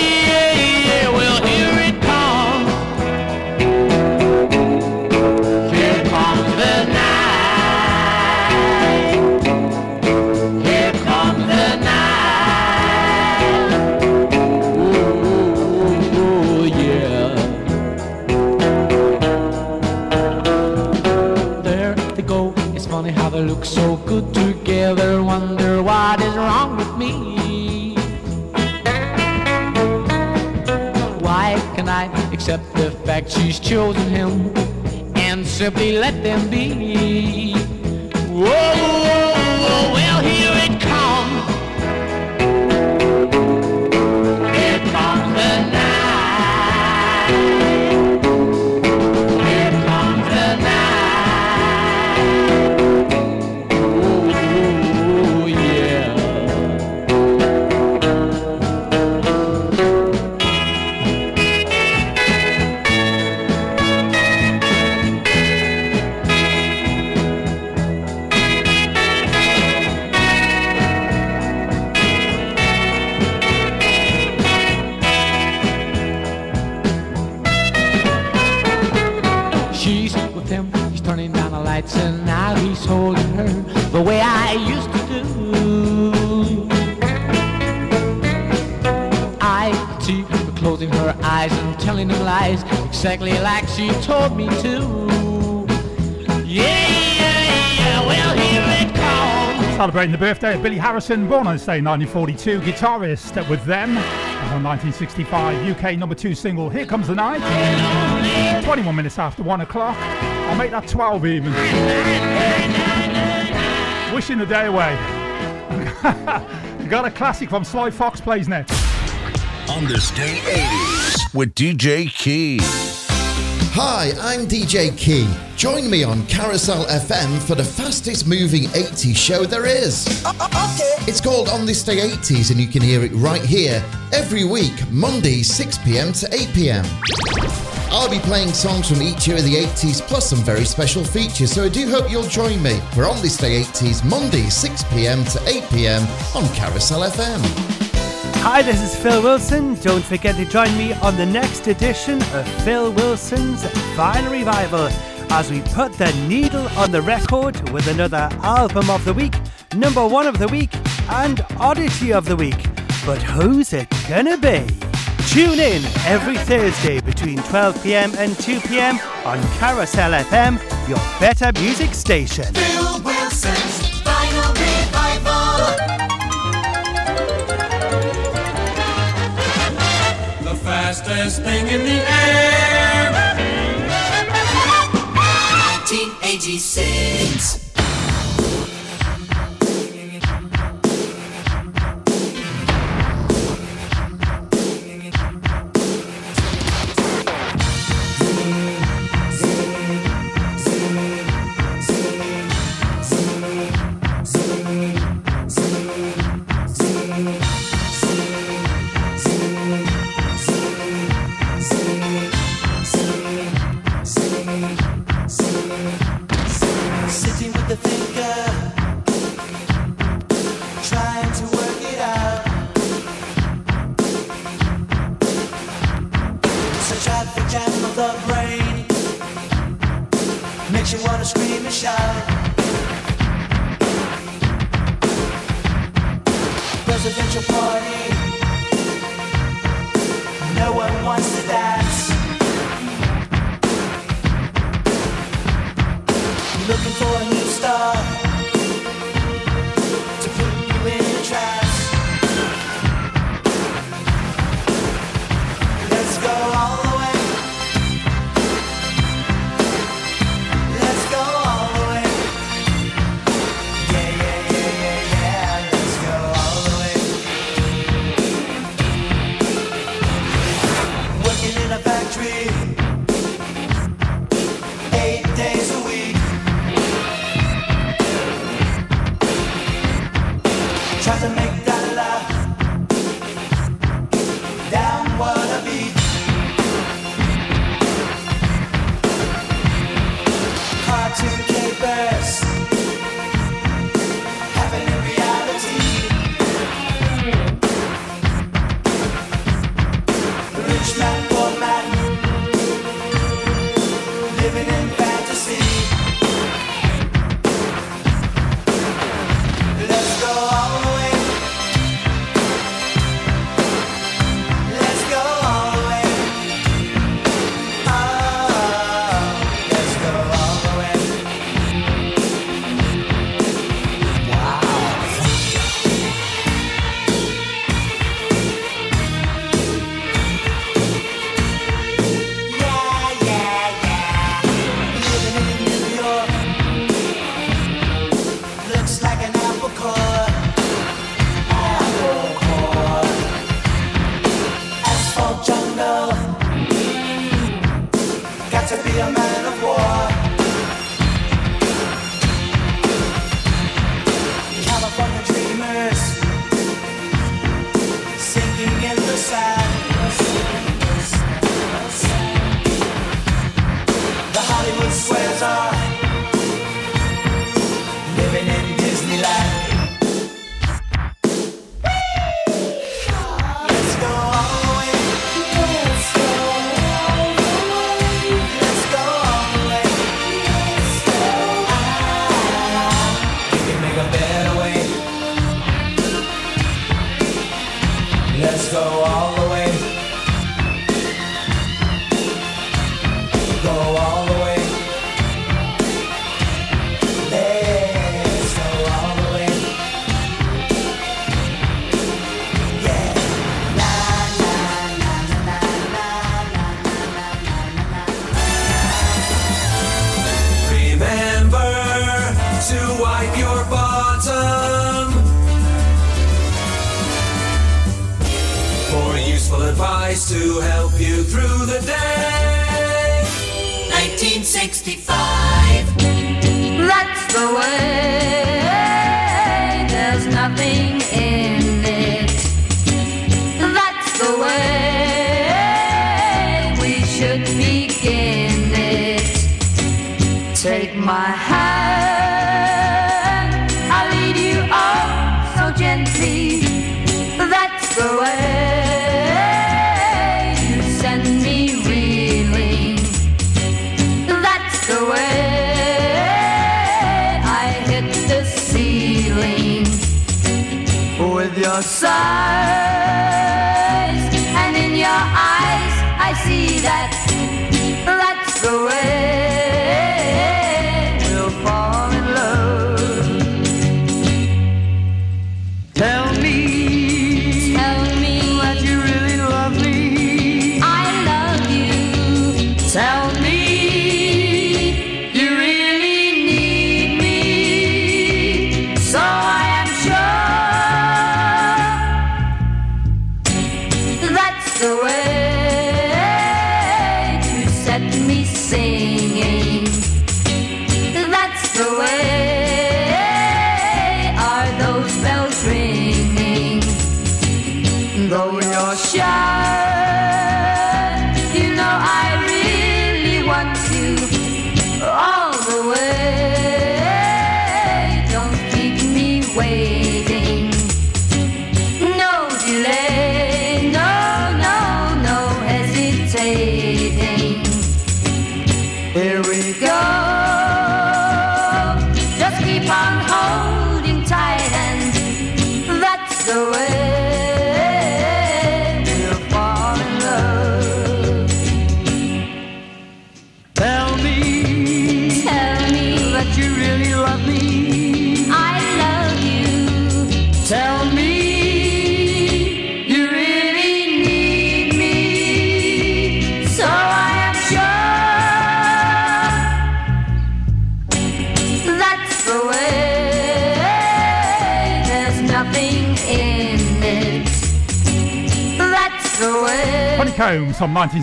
she's chosen him and simply let them be? Celebrating the birthday of Billy Harrison, born on this day 1942, guitarist with them. On 1965 UK number two single, Here Comes the Night. 21 minutes after one o'clock. I'll make that 12 even. Wishing the day away. <laughs> Got a classic from Sly Fox plays next. On this day 80s with DJ Key. Hi, I'm DJ Key. Join me on Carousel FM for the fastest moving 80s show there is. It's called On This Day 80s, and you can hear it right here every week, Monday, 6 pm to 8 pm. I'll be playing songs from each year of the 80s plus some very special features, so I do hope you'll join me. We're on This Day 80s, Monday, 6 pm to 8 pm on Carousel FM. Hi, this is Phil Wilson. Don't forget to join me on the next edition of Phil Wilson's Vinyl Revival as we put the needle on the record with another album of the week, number one of the week, and oddity of the week. But who's it gonna be? Tune in every Thursday between 12 pm and 2 pm on Carousel FM, your better music station. Bill Wilson's Revival. The fastest thing in the air. 96.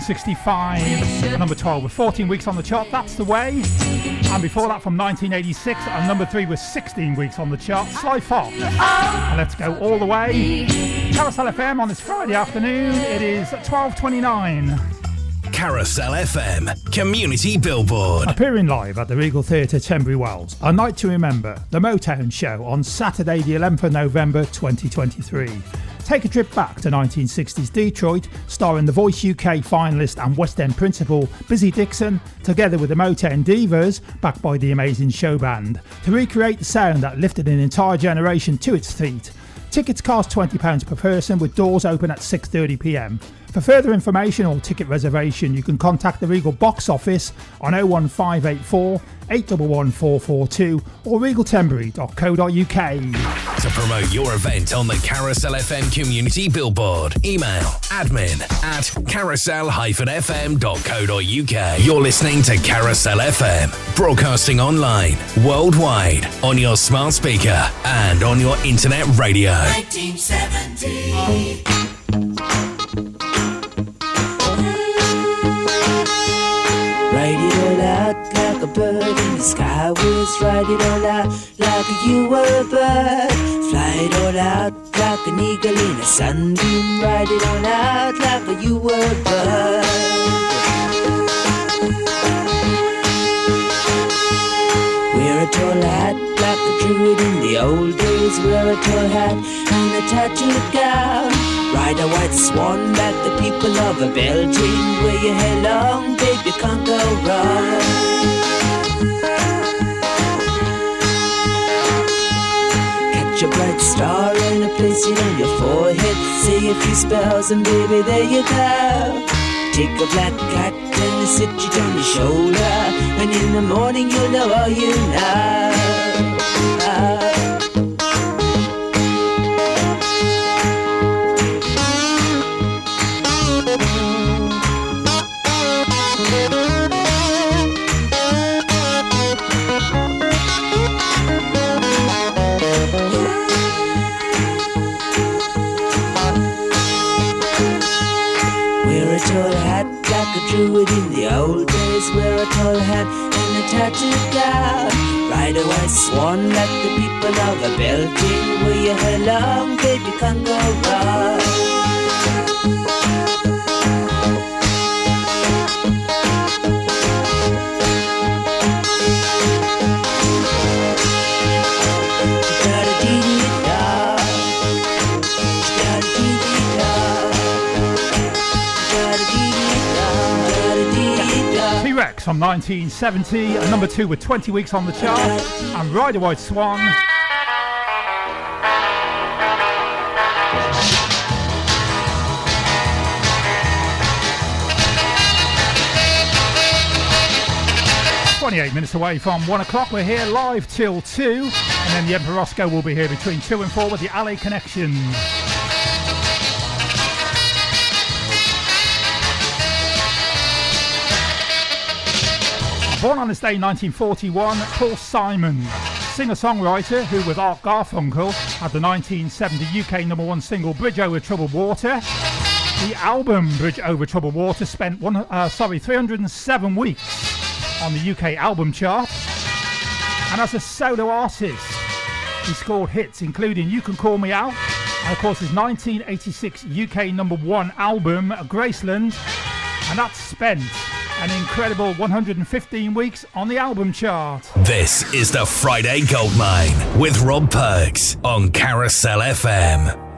1965, number 12 with 14 weeks on the chart. That's the way. And before that, from 1986, and number three with 16 weeks on the chart. Sly Fox. And let's go all the way. Carousel FM on this Friday afternoon. It is 12:29. Carousel FM Community Billboard. Appearing live at the Regal Theatre, Tenbury Wells, A Night to Remember, the Motown Show on Saturday, the 11th of November 2023. Take a trip back to 1960s Detroit, starring the Voice UK finalist and West End principal Bizzi Dixon, together with the Motown Divas, backed by the amazing show band, to recreate the sound that lifted an entire generation to its feet. Tickets cost £20 per person with doors open at 6.30pm. For further information or ticket reservation, you can contact the Regal box office on 01584 811442 or regaltenbury.co.uk. To promote your event on the Carousel FM Community Billboard, email admin at carousel-fm.co.uk. You're listening to Carousel FM, broadcasting online, worldwide, on your smart speaker and on your internet radio. 1970. Sky was. riding all out like you were a bird. Fly it all out like an eagle in a sunbeam. It all out like you were a bird. Wear a tall hat like a druid in the old days. Wear a tall hat and a tattooed gown. Ride a white swan like the people of a Beltane. Wear your hair long, baby, can't go wrong. A bright star and a place it on your forehead. Say a few spells and baby, there you go. Take a black cat and sit it on your shoulder. And in the morning you'll know all you know. Tall hat and a tattooed gown. Ride a white swan like the people of Beltane. Wear your hair long, baby, can't go wrong. from 1970, and number two with 20 weeks on the chart, and Ride a White Swan. Twenty-eight minutes away from one o'clock. We're here live till two, and then the Emperor Rosko will be here between two and four with the Alley Connection. Born on this day 1941, Paul Simon, singer-songwriter who with Art Garfunkel had the 1970 UK number one single Bridge Over Troubled Water. The album Bridge Over Troubled Water spent one, uh, sorry 307 weeks on the UK album chart. And as a solo artist, he scored hits including You Can Call Me Al and of course his 1986 UK number one album Graceland and that spent an incredible 115 weeks on the album chart. This is the Friday Goldmine with Rob Perks on Carousel FM.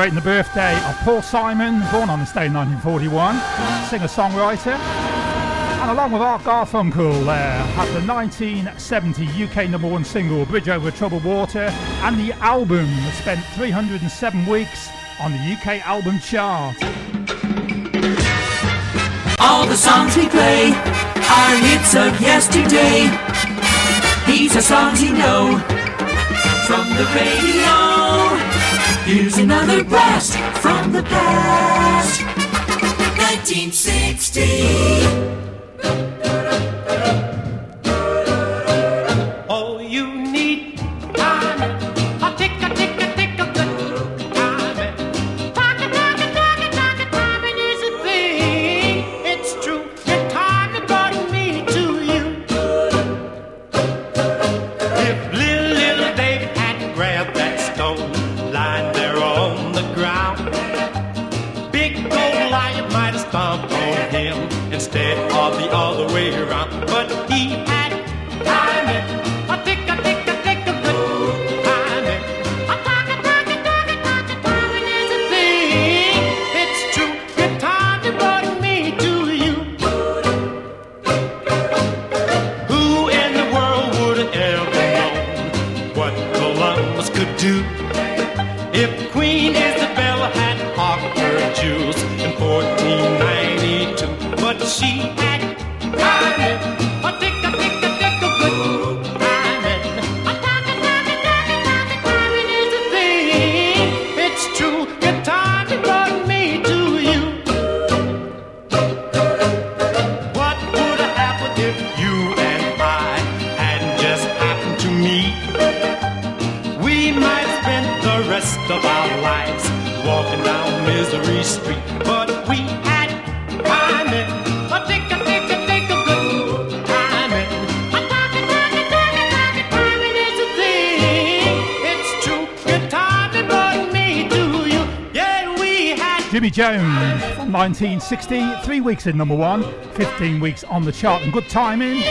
Celebrating the birthday of Paul Simon, born on this day in 1941, singer-songwriter. And along with Art Garfunkel there, had the 1970 UK number one single, Bridge Over Troubled Water, and the album that spent 307 weeks on the UK album chart. All the songs we play are hits of yesterday. These are songs you know from the radio. Here's another blast from the past. 1960. 1960, three weeks in number one, 15 weeks on the chart, and good timing.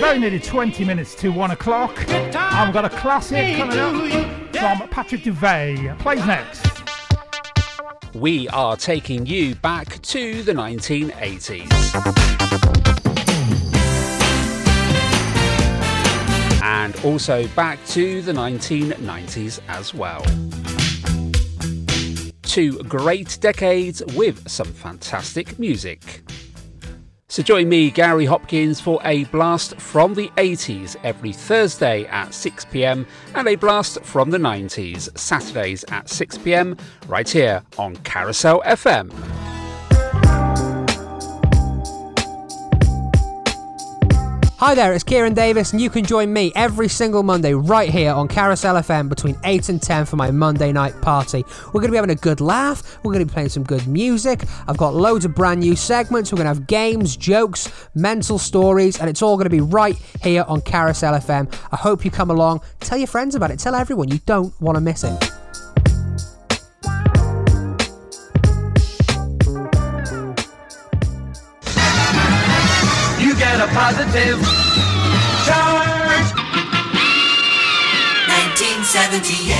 Very nearly 20 minutes to one o'clock, and we've got a classic coming up from Patrick Juvet. Plays next. We are taking you back to the 1980s. And also back to the 1990s as well. Two great decades with some fantastic music. So join me, Gary Hopkins, for a blast from the 80s every Thursday at 6pm and a blast from the 90s Saturdays at 6pm right here on Carousel FM. Hi there, it's Kieran Davis, and you can join me every single Monday right here on Carousel FM between 8 and 10 for my Monday night party. We're going to be having a good laugh, we're going to be playing some good music. I've got loads of brand new segments, we're going to have games, jokes, mental stories, and it's all going to be right here on Carousel FM. I hope you come along, tell your friends about it, tell everyone you don't want to miss it. Positive charge. 1978.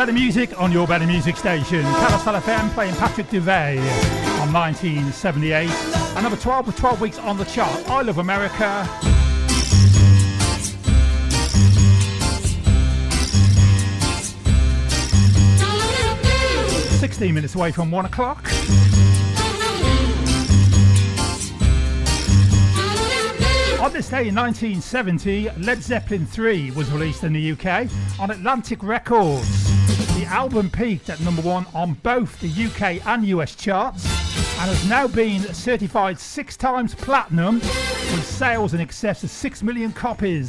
Better Music on Your Better Music Station. Carousel FM playing Patrick Juvet on 1978. And number 12 with 12 weeks on the chart. I Love America. Sixteen minutes away from one o'clock. On this day in 1970, Led Zeppelin 3 was released in the UK on Atlantic Records. Album peaked at number one on both the UK and US charts and has now been certified six times platinum with sales in excess of six million copies.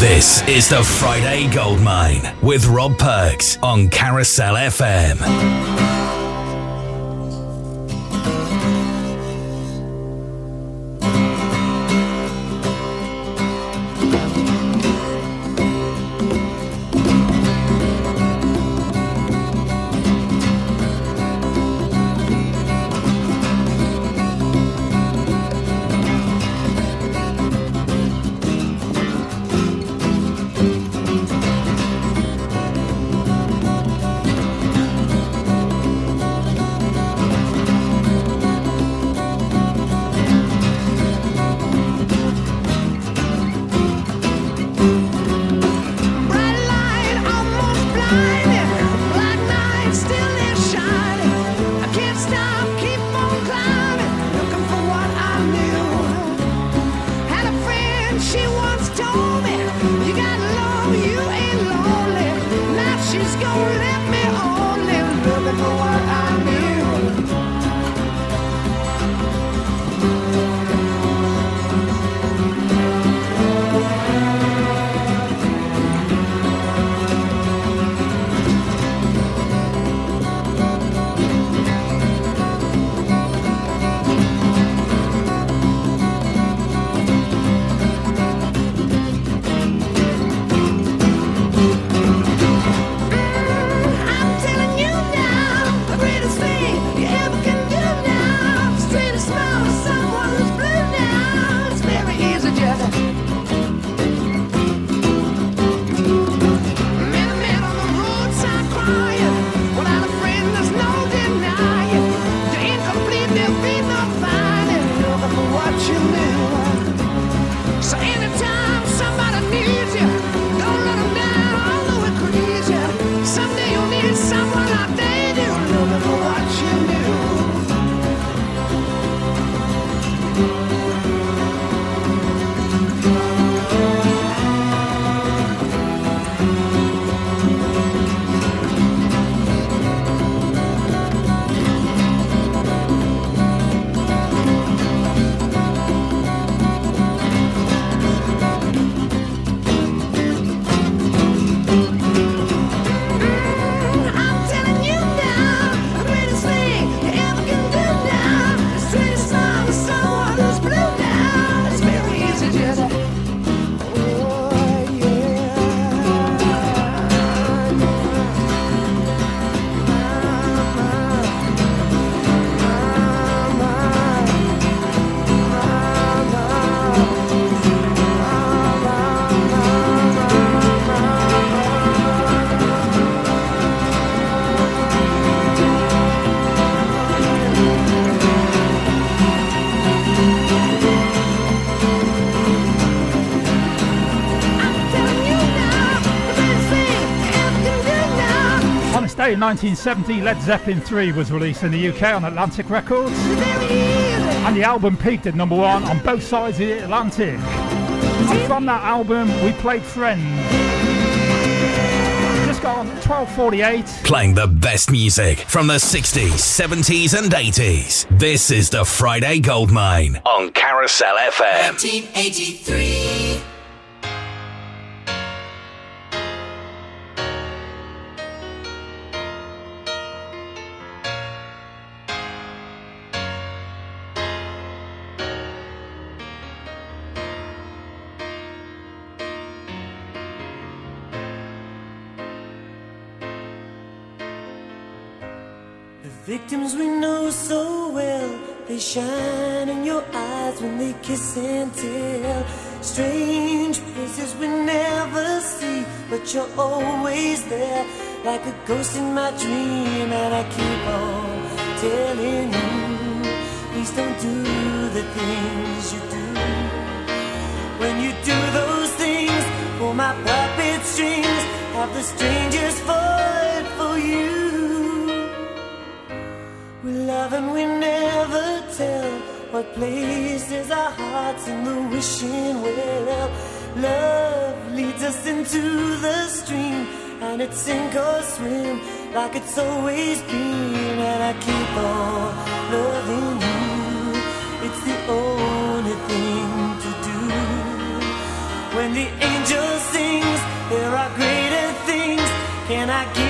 This is the Friday Goldmine with Rob Perks on Carousel FM. Day in 1970, Led Zeppelin 3 was released in the UK on Atlantic Records. And the album peaked at number one on both sides of the Atlantic. And from that album, we played Friends. Just got on 1248. Playing the best music from the 60s, 70s, and 80s. This is the Friday Goldmine on Carousel FM. 1983. Always there. like a ghost in my dream, and I keep on telling you, please don't do the things you do. When you do those things, pull my puppet strings, have the strangers fight for you. We love and we never tell what places our hearts in the wishing well. Love leads us into the stream, and it's sink or swim like it's always been. And I keep on loving you. It's the only thing to do. When the angel sings, there are greater things. Can I give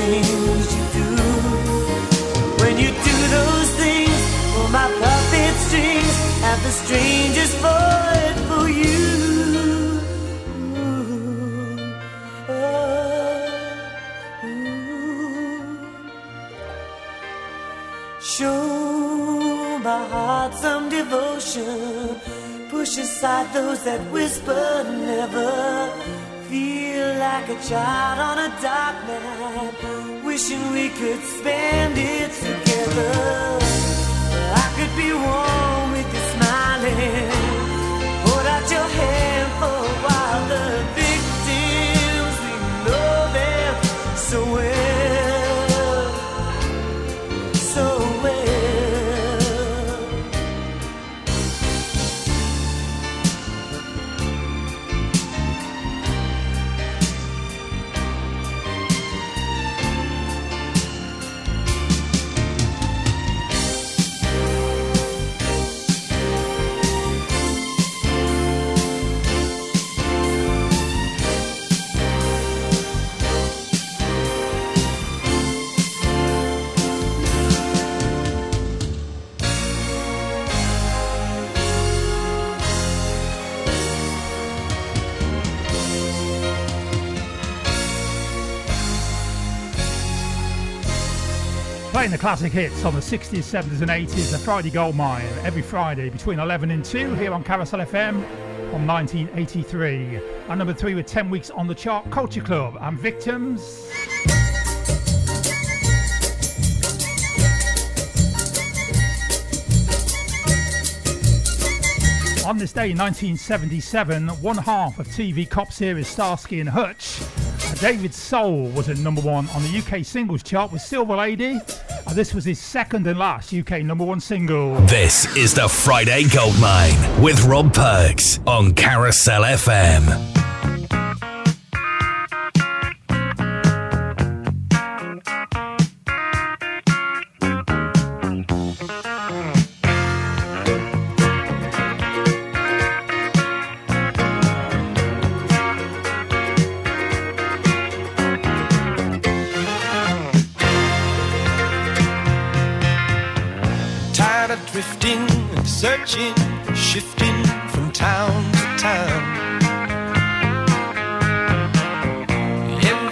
things you do. When you do those things, pull my puppet strings, have the strangest fight for you. Show my heart some devotion. Push aside those that whisper never. Feel like a child on a dark night. Wishing we could spend it together. I could be warm with you smiling. Playing the classic hits on the 60s, 70s, and 80s, the Friday Goldmine, every Friday between 11 and 2 here on Carousel FM on 1983. And number three with 10 weeks on the chart, Culture Club and Victims. On this day in 1977, one half of TV cop series Starsky and Hutch, David Soul was at number one on the UK singles chart with Silver Lady. And this was his second and last UK number one single. This is the Friday Goldmine with Rob Perks on Carousel FM.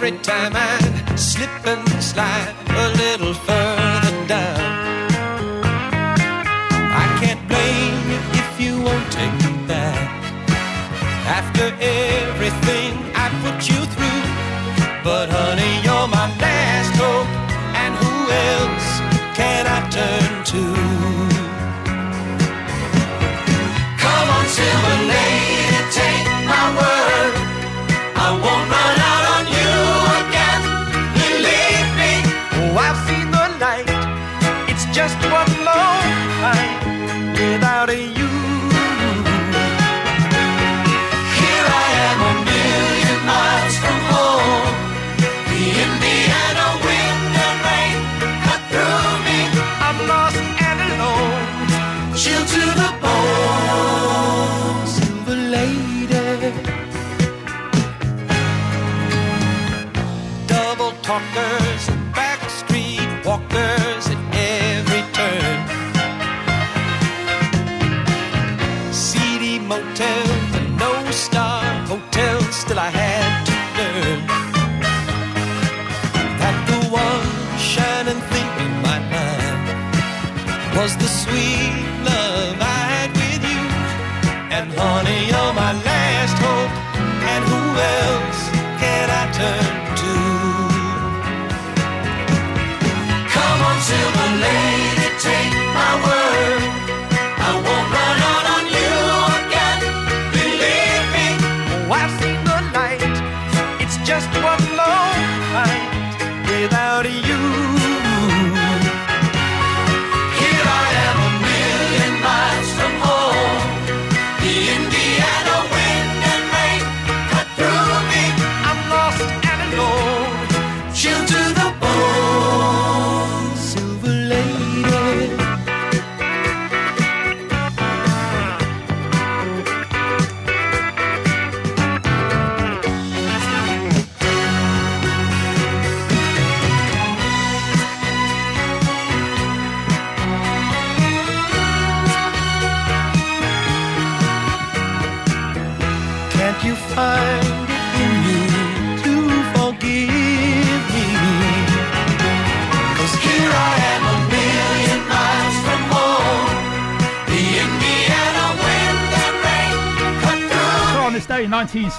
every time. I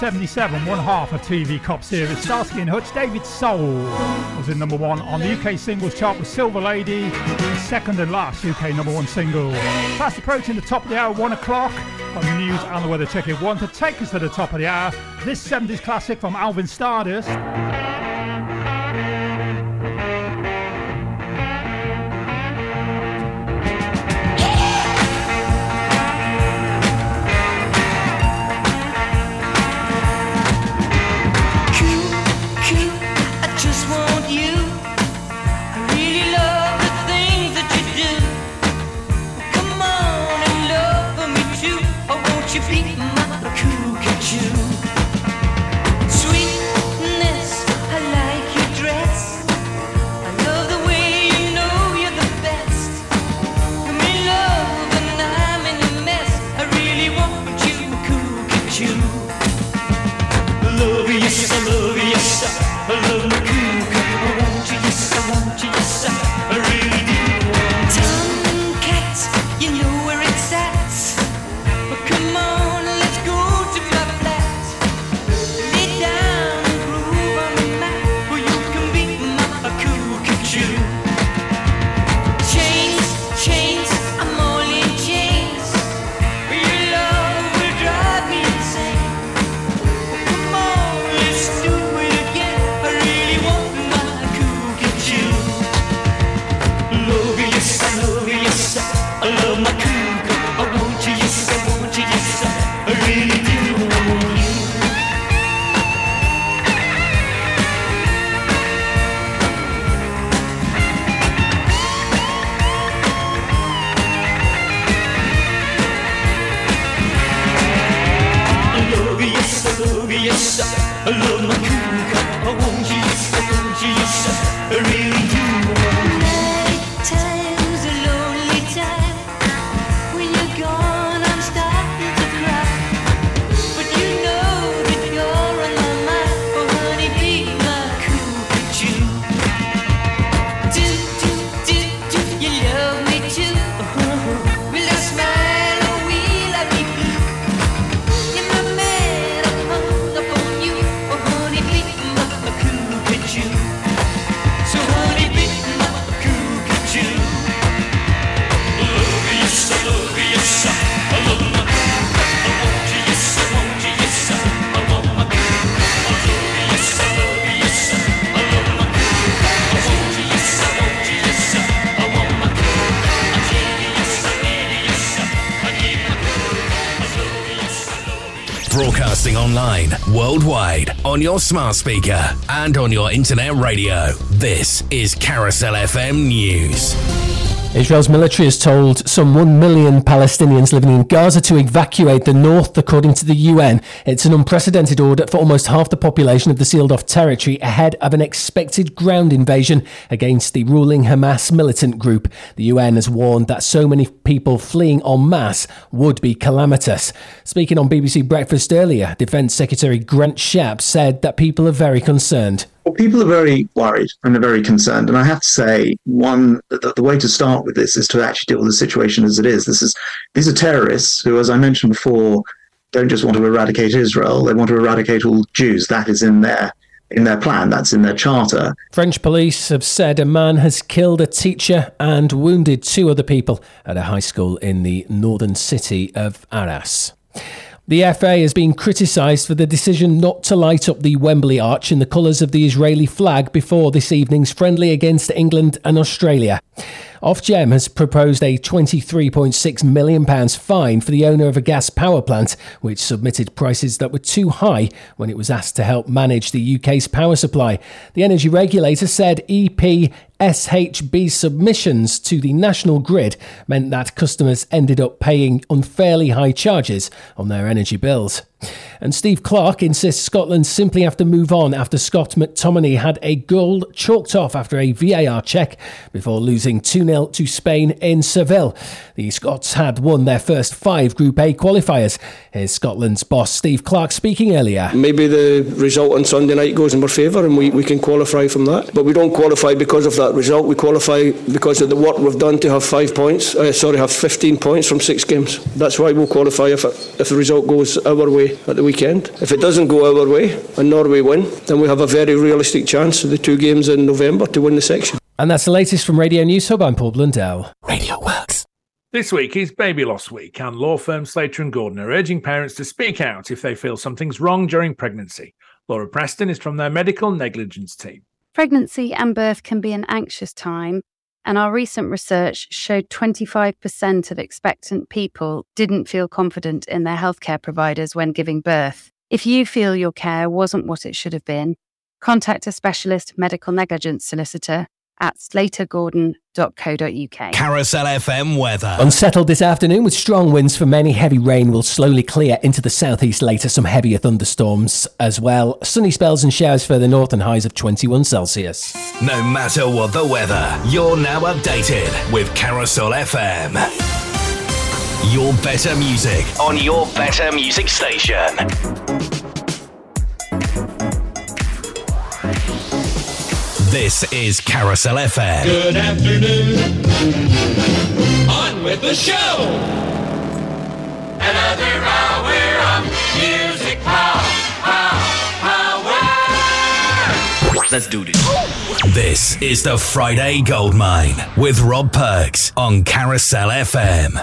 Seventy-seven, one half of TV Cop series Starsky and Hutch, David Soul was in number one on the UK singles chart with Silver Lady, second and last UK number one single. Fast approaching the top of the hour, one o'clock on the news and the weather check it one to take us to the top of the hour. This 70s classic from Alvin Stardust. On your smart speaker, and on your internet radio. This is Carousel FM News. Israel's military has told some 1 million Palestinians living in Gaza to evacuate the north, according to the UN. It's an unprecedented order for almost half the population of the sealed off territory ahead of an expected ground invasion against the ruling Hamas militant group. The UN has warned that so many people fleeing en masse would be calamitous. Speaking on BBC Breakfast earlier, Defence Secretary Grant Shapps said that people are very concerned. Well, people are very worried and they're very concerned. And I have to say, one, the, the way to start with this is to actually deal with the situation as it is. This is these are terrorists who, as I mentioned before, don't just want to eradicate Israel; they want to eradicate all Jews. That is in their in their plan. That's in their charter. French police have said a man has killed a teacher and wounded two other people at a high school in the northern city of Arras. The FA has been criticised for the decision not to light up the Wembley Arch in the colours of the Israeli flag before this evening's friendly against England and Australia. Ofgem has proposed a £23.6 million fine for the owner of a gas power plant, which submitted prices that were too high when it was asked to help manage the UK's power supply. The energy regulator said EP SHB submissions to the national grid meant that customers ended up paying unfairly high charges on their energy bills. And Steve Clarke insists Scotland simply have to move on after Scott McTominay had a goal chalked off after a VAR check before losing 2 0 to Spain in Seville. The Scots had won their first five Group A qualifiers. Here's Scotland's boss Steve Clarke speaking earlier. Maybe the result on Sunday night goes in our favour and we, we can qualify from that. But we don't qualify because of that result. We qualify because of the work we've done to have five points, uh, sorry, have 15 points from six games. That's why we'll qualify if, if the result goes our way at the weekend. If it doesn't go our way and Norway win, then we have a very realistic chance of the two games in November to win the section. And that's the latest from Radio News Hub. I'm Paul Blundell. Radio Works. This week is Baby Loss Week, and law firm Slater and Gordon are urging parents to speak out if they feel something's wrong during pregnancy. Laura Preston is from their medical negligence team. Pregnancy and birth can be an anxious time, and our recent research showed 25% of expectant people didn't feel confident in their healthcare providers when giving birth. If you feel your care wasn't what it should have been, contact a specialist medical negligence solicitor at slatergordon.co.uk. Carousel FM weather. Unsettled this afternoon with strong winds for many. Heavy rain will slowly clear into the southeast later. Some heavier thunderstorms as well. Sunny spells and showers further north and highs of 21 Celsius. No matter what the weather, you're now updated with Carousel FM. Your better music on your better music station. This is Carousel FM. Good afternoon. On with the show. Another hour of music power. Power. Power. Let's do this. This is the Friday Goldmine with Rob Perks on Carousel FM.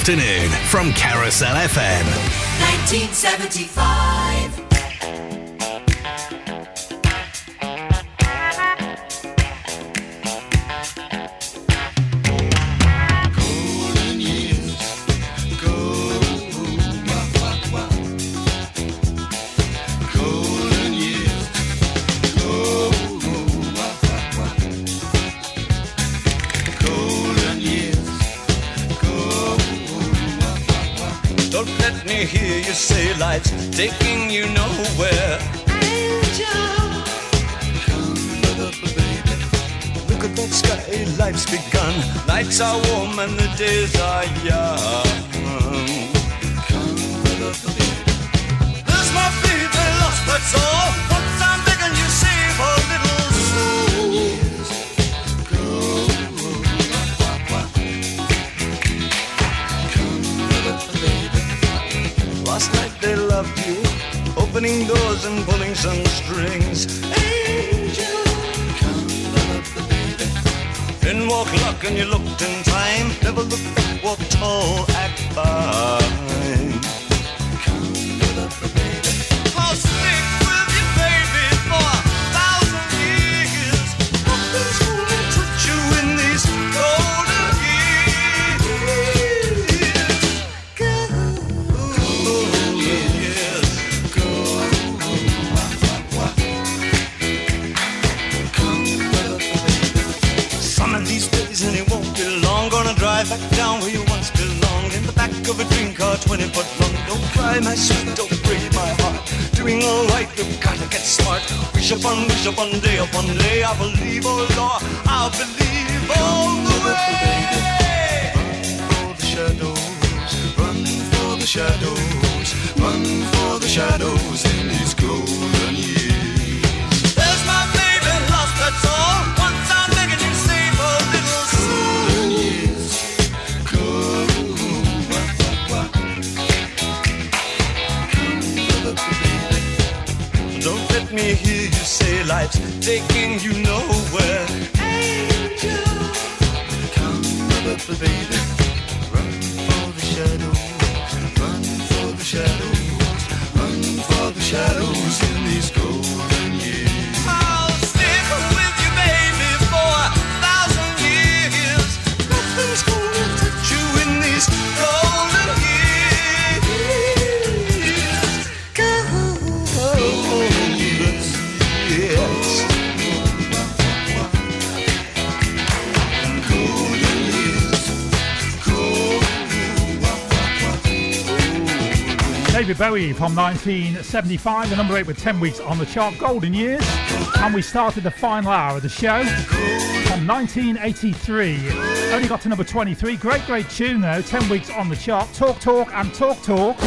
afternoon from Carousel FM. 1975. a woman the days are young. Bowie from 1975, the number eight with 10 weeks on the chart, Golden Years. And we started the final hour of the show from 1983. Only got to number 23. Great, great tune though. 10 weeks on the chart. Talk, talk, and talk, talk.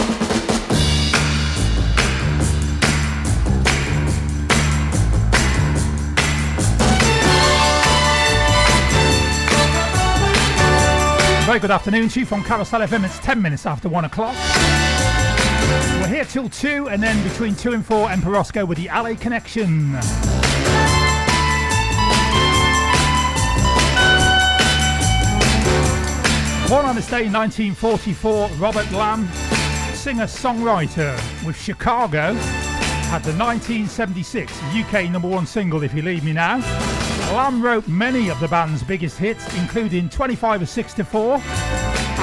Very good afternoon to you from Carousel FM. It's 10 minutes after 1 o'clock. We're here till 2 and then between 2 and 4 and with the Alley Connection. Born on this day in 1944, Robert Lamm, singer-songwriter with Chicago, had the 1976 UK number one single If You Leave Me Now. Lamm wrote many of the band's biggest hits, including 25 or 6 to 4,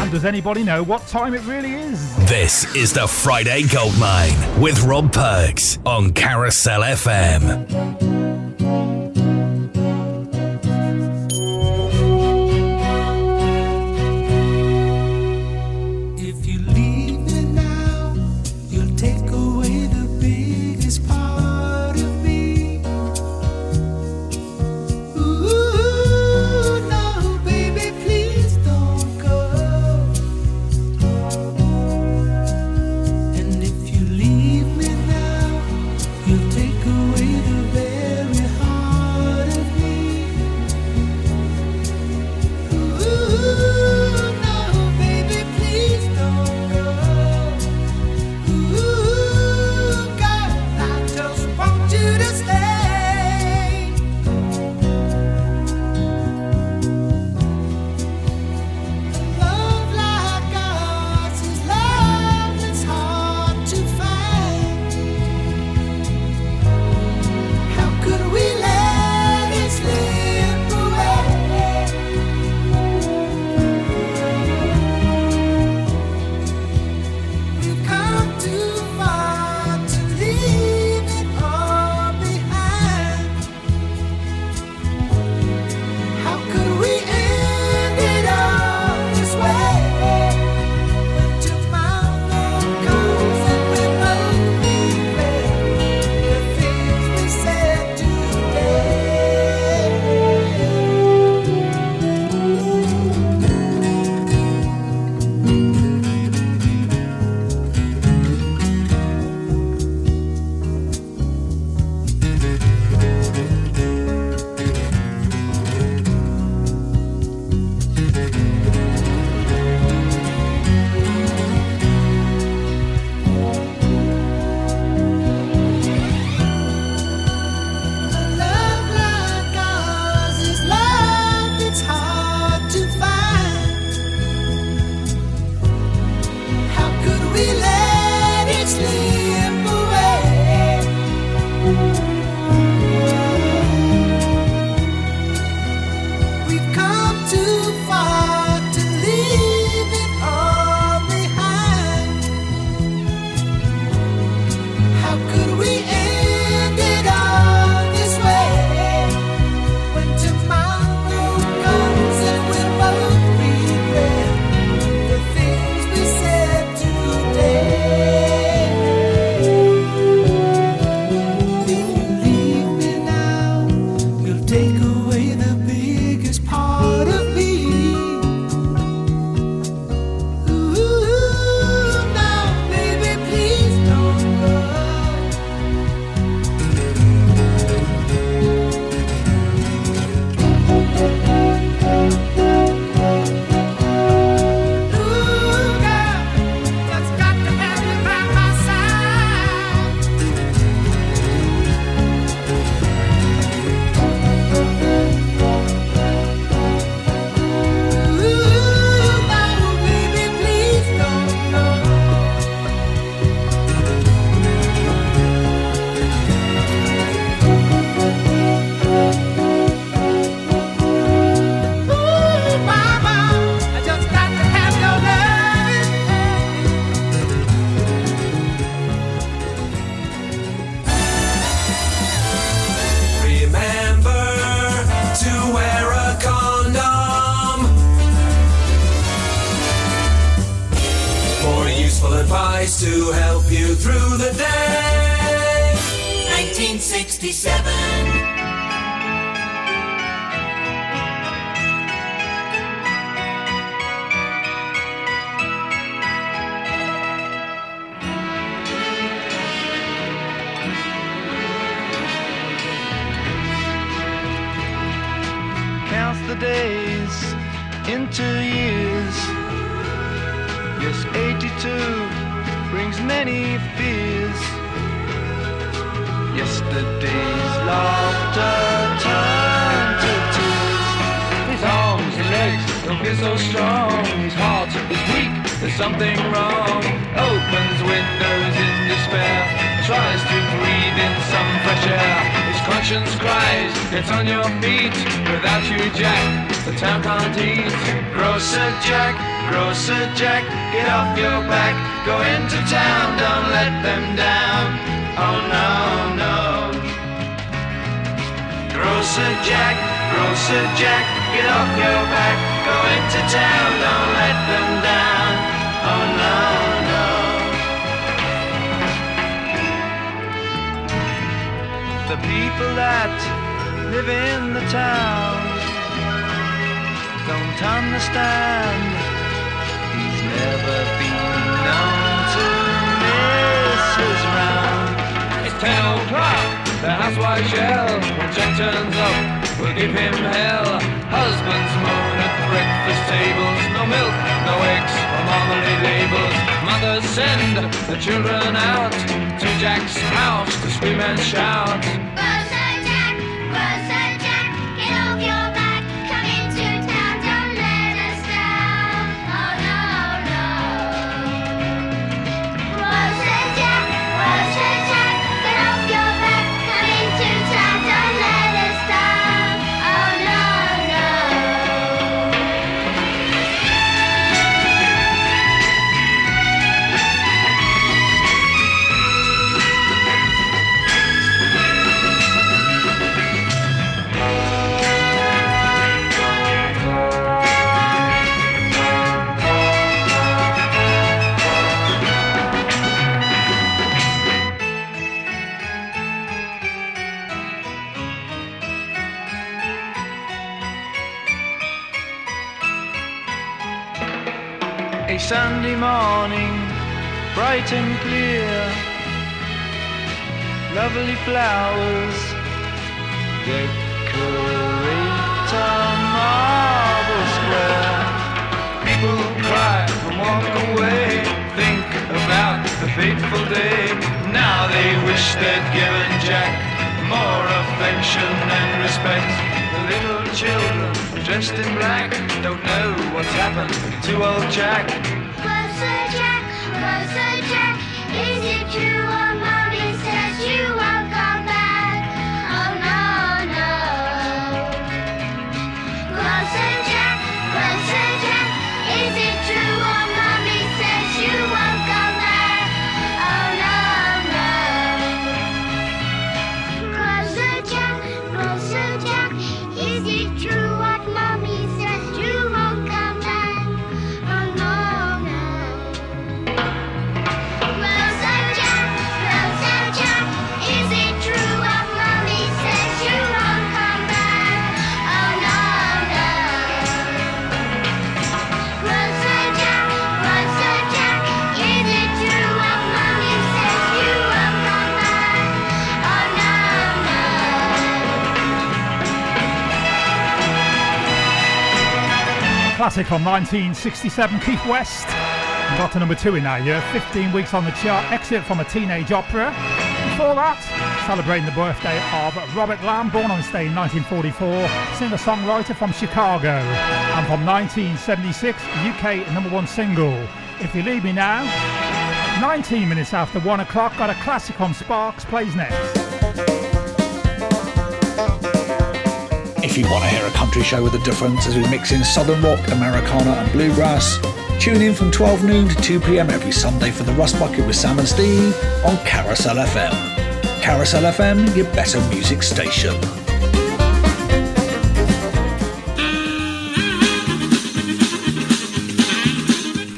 and does anybody know what time it really is? This is the Friday Goldmine with Rob Perks on Carousel FM. pass the days into years. Yes, 82 brings many fears. Yesterday's laughter turned to tears. His arms and legs don't feel so strong. His heart is weak. There's something wrong. Opens windows in despair. Tries to breathe in some fresh air Conscience cries, it's on your feet. Without you, Jack, the town can't eat. Grocer Jack, Grocer Jack, get off your back. Go into town, don't let them down. Oh no, no. Grocer Jack, Grocer Jack, get off your back. Go into town, don't let them down. The people that live in the town don't understand. He's never been known to miss his round. It's ten o'clock, the housewife shell. When Jack turns up, we'll give him hell. Husbands moan at breakfast tables. No milk, no eggs or marmalade labels. Mothers send the children out to Jack's house to scream and shout. A Sunday morning, bright and clear, lovely flowers decorate a marble square. People cry and walk away, think about the fateful day. Now they wish they'd given Jack more affection and respect. The little children dressed in black don't know what's happened to old Jack. Classic from 1967, Keith West. Got to number two in that year, 15 weeks on the chart, excerpt from a teenage opera. Before that, celebrating the birthday of Robert Lamm, born on day in 1944, singer-songwriter from Chicago. And from 1976, UK number one single, If You Leave Me Now. 19 minutes after one o'clock, got a classic on Sparks, plays next. If you want to hear a country show with a difference as we mix in southern rock, Americana, and bluegrass, tune in from 12 noon to 2 pm every Sunday for the Rust Bucket with Sam and Steve on Carousel FM. Carousel FM, your better music station.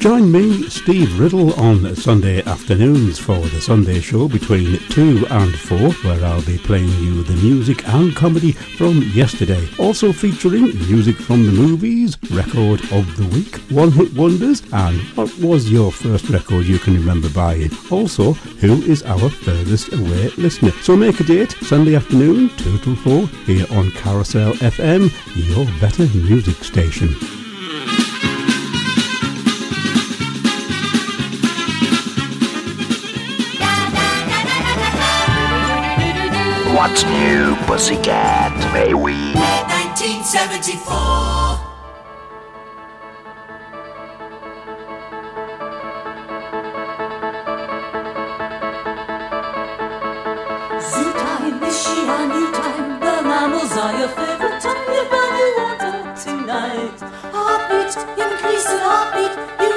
Join me, Steve Riddle, on Sunday afternoons for the Sunday show between 2 and 4, where I'll be playing you the music and comedy from yesterday. Also featuring music from the movies, record of the week, one hit wonders, and what was your first record you can remember buying. Also, who is our furthest away listener. So make a date, Sunday afternoon, 2 till 4, here on Carousel FM, your better music station. What's new, pussycat? May we? 1974. Zoo time is she a new time? The mammals are your favorite time. You value water tonight. Heartbeat, increase in heartbeat. You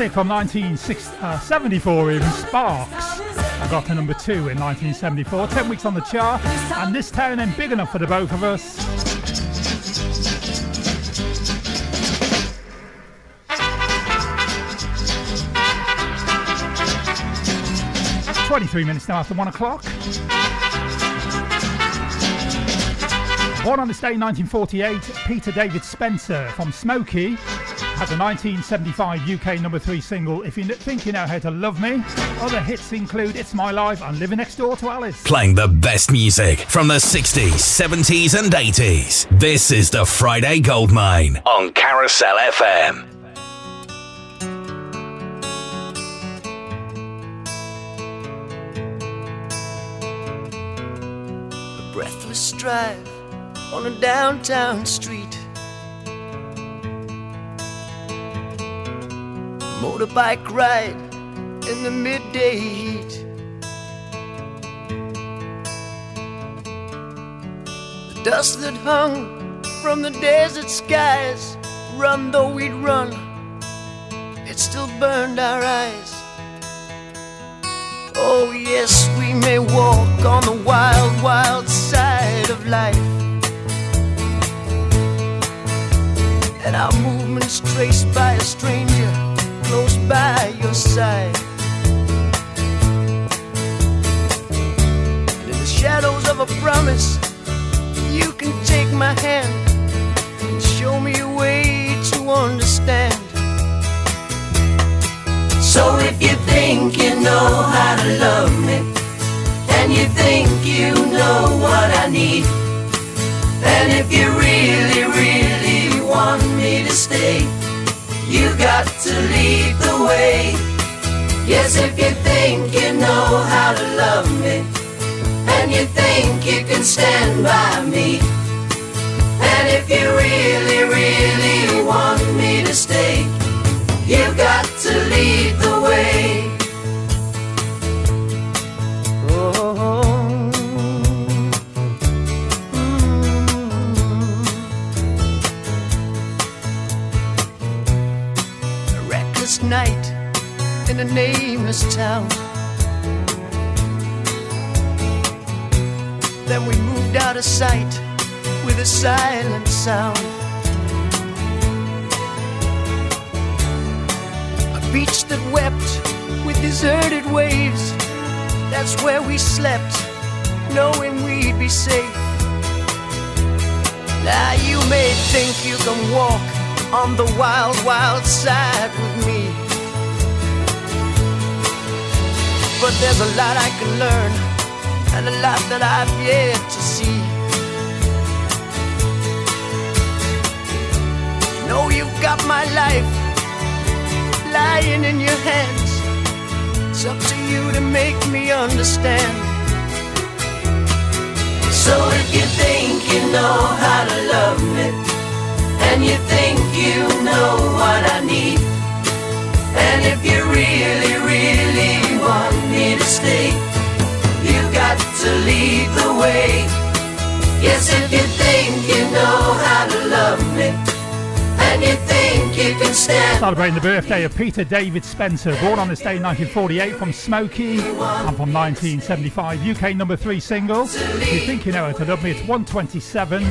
Classic from 1974, uh, even Sparks. I got to number two in 1974, 10 weeks on the chart, and this town ain't big enough for the both of us. Twenty-three minutes now after one o'clock. Born on this day, 1948, Peter David Spencer from Smokie had the 1975 UK number three single, If You Think You Know How to Love Me. Other hits include It's My Life and Living Next Door to Alice. Playing the best music from the 60s, 70s, and 80s. This is the Friday Goldmine on Carousel FM. A breathless drive on a downtown street. Motorbike ride in the midday heat. The dust that hung from the desert skies, run though we'd run, it still burned our eyes. Oh, yes, we may walk on the wild, wild side of life. And our movements traced by a stranger by your side. And in the shadows of a promise, you can take my hand and show me a way to understand. So if you think you know how to love me, and you think you know what I need, and if you really, really want me to stay, you got to lead the way. Yes, if you think you know how to love me, and you think you can stand by me, and if you really, really want me to stay, you got to lead the way. Night in a nameless town. Then we moved out of sight with a silent sound. A beach that wept with deserted waves. That's where we slept, knowing we'd be safe. Now you may think you can walk on the wild, wild side with me. But there's a lot I can learn and a lot that I've yet to see. You know you've got my life lying in your hands. It's up to you to make me understand. So if you think you know how to love me, and you think you know what I need, and if you really, me to stay, you got to lead the way. Yes, if you think you know how to love me, and you think you can stand. Celebrating the birthday of Peter David Spencer, born on this day in 1948 from Smokie and from 1975, UK number three single. If you think you know how to love me, it's 127.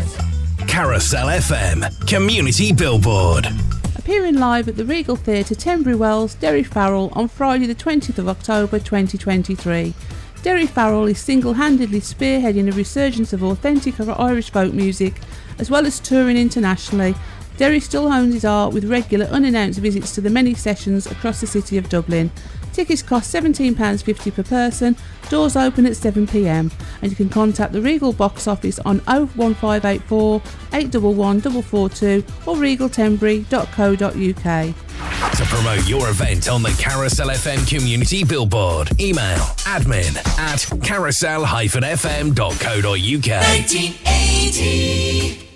Carousel FM Community Billboard. Appearing live at the Regal Theatre, Tenbury Wells, Daoirí Farrell on Friday, the 20th of October 2023. Daoirí Farrell is single handedly spearheading a resurgence of authentic Irish folk music, as well as touring internationally. Daoirí still hones his art with regular unannounced visits to the many sessions across the city of Dublin. Tickets cost £17.50 per person, doors open at 7pm, and you can contact the Regal box office on 01584 811 442 or regaltenbury.co.uk. To promote your event on the Carousel FM Community Billboard, email admin at carousel-fm.co.uk. 1980.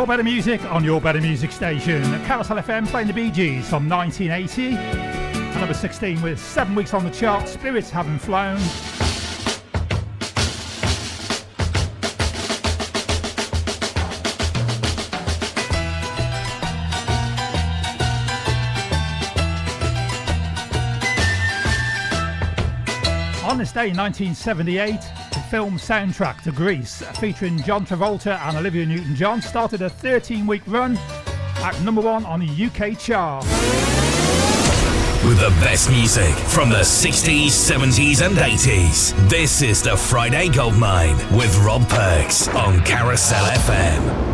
Your Better Music on Your Better Music Station. Carousel FM playing the Bee Gees from 1980. And number 16 with seven weeks on the chart, Spirits Haven't Flown. On this day in 1978, the film soundtrack to Grease, featuring John Travolta and Olivia Newton John, started a 13 week run at number one on the UK chart. With the best music from the 60s, 70s, and 80s. This is the Friday Goldmine with Rob Perks on Carousel FM.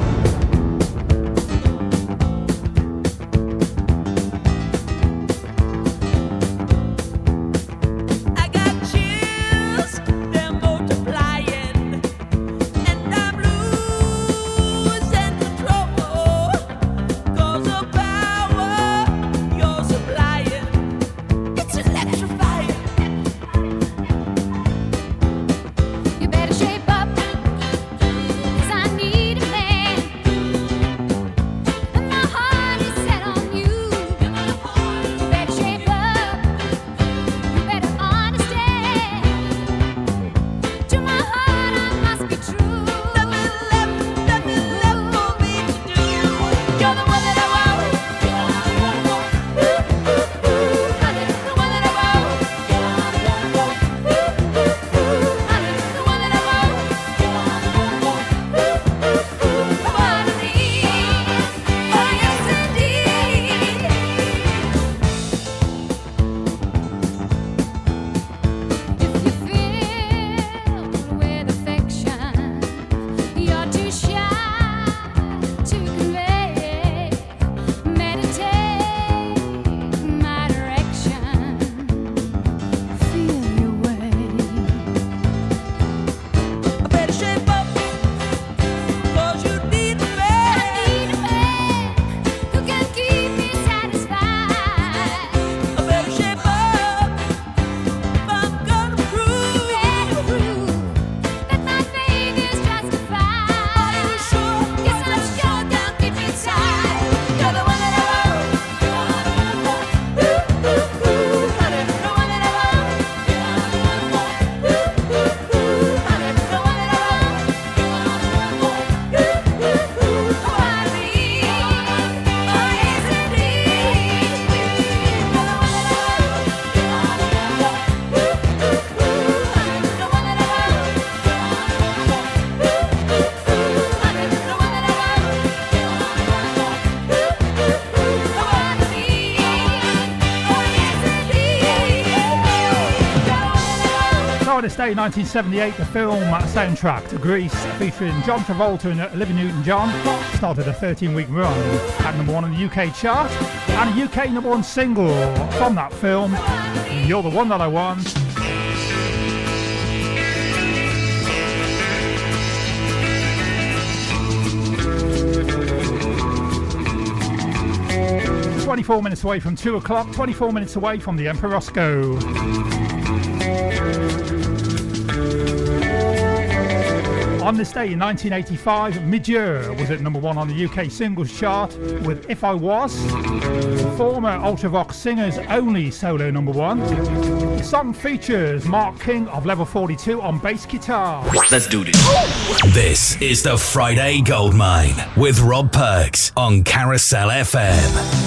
Day, 1978, the film uh, soundtrack to Grease, featuring John Travolta and uh, Olivia Newton-John, started a 13-week run at number one on the UK chart, and a UK number one single from that film, "You're the One That I Want." Twenty-four minutes away from two o'clock. Twenty-four minutes away from the Emperor Rosko. On this day in 1985, Midge Ure was at number one on the UK singles chart with If I Was, former Ultravox singer's only solo number one. The song features Mark King of Level 42 on bass guitar. Let's do this. This is the Friday Goldmine with Rob Perks on Carousel FM.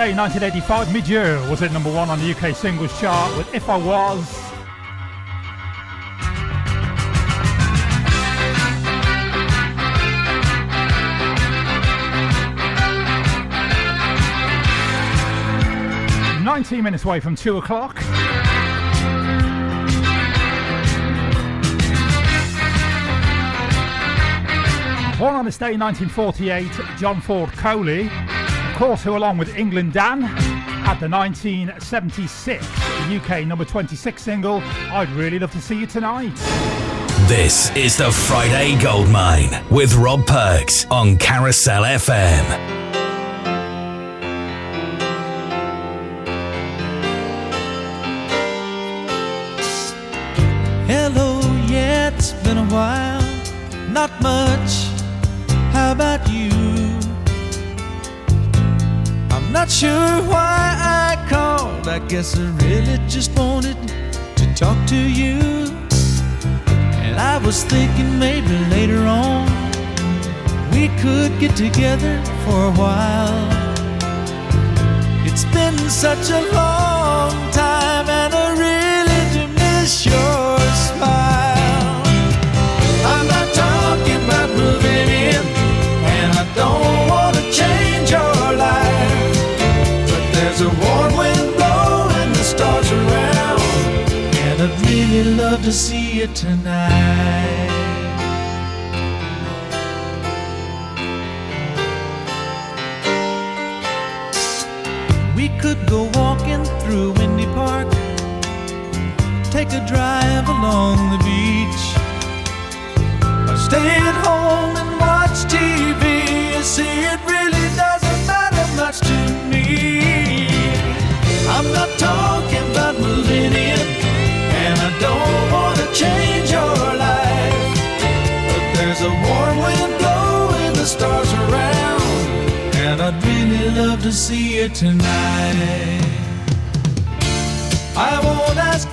Day 1985, Midge Ure was at number one on the UK singles chart with If I Was. Nineteen minutes away from two o'clock. Born on this day in 1948, John Ford Coley, course, who along with England Dan had the 1976 UK number 26 single, I'd Really Love to See You Tonight. This is the Friday Goldmine with Rob Perks on Carousel FM. Together for a while. It's been such a long time, and I really do miss your smile. I'm not talking about moving in, and I don't want to change your life. But there's a warm wind blowing the stars around, and I'd really love to see you tonight. A drive along the beach, or stay at home and watch TV. You see, it really doesn't matter much to me. I'm not talking about moving in, and I don't want to change your life. But there's a warm wind blowing the stars around, and I'd really love to see you tonight. I won't ask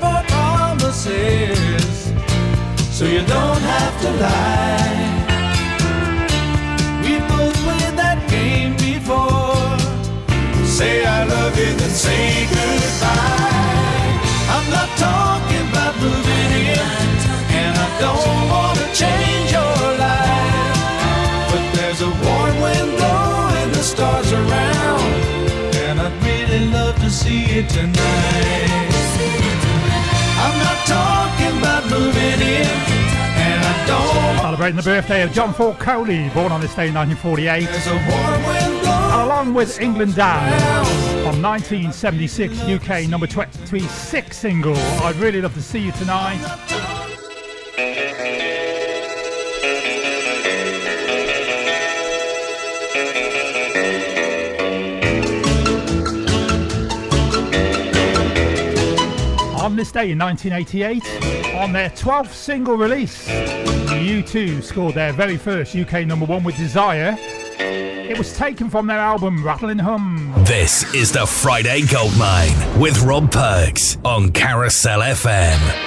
promises, so you don't have to lie. We both played that game before. Say I love you, then say goodbye. I'm not talking about moving in, and I don't want to change your life. But there's a warm wind blowing the stars around, and I'd really love to see you tonight. Talking about moving in, and I don't. Celebrating the birthday of John Ford Coley, born on this day in 1948. And along with England Dan, from 1976 UK number 26 single, I'd really love to see you tonight. On this day in 1988, on their 12th single release, U2 scored their very first UK number one with Desire. It was taken from their album Rattle and Hum. This is the Friday Goldmine with Rob Perks on Carousel FM.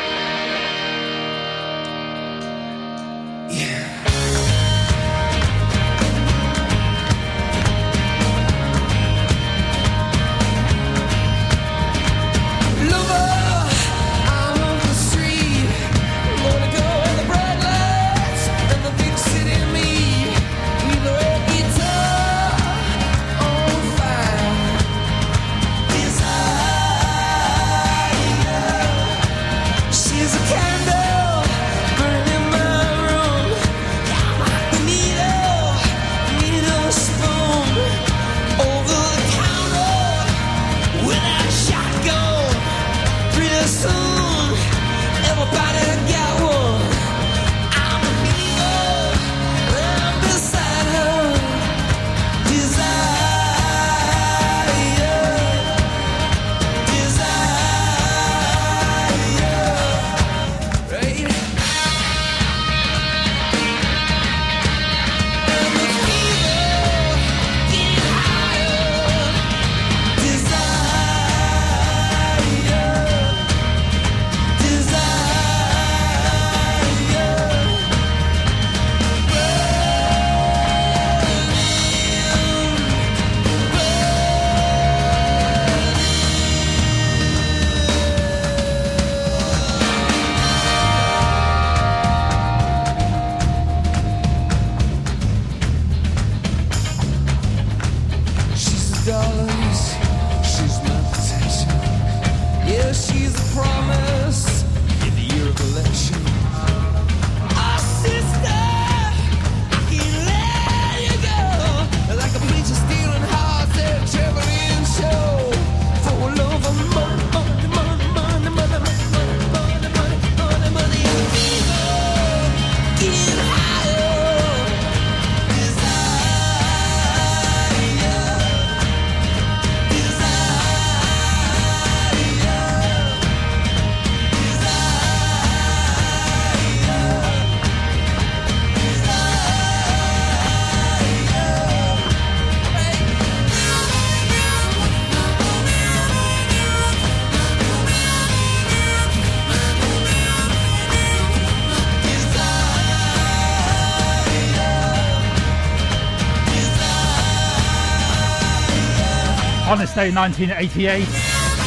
1988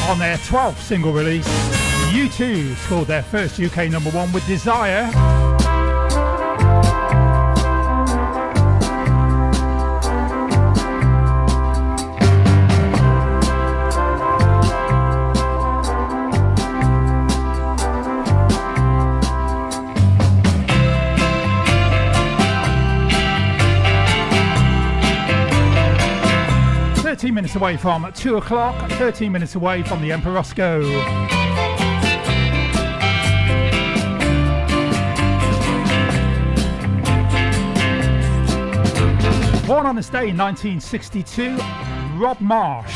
on their 12th single release. U2 scored their first UK number one with Desire. minutes away from 2 o'clock, 13 minutes away from the Emperor Rosko. Born on this day in 1962, Rob Marsh,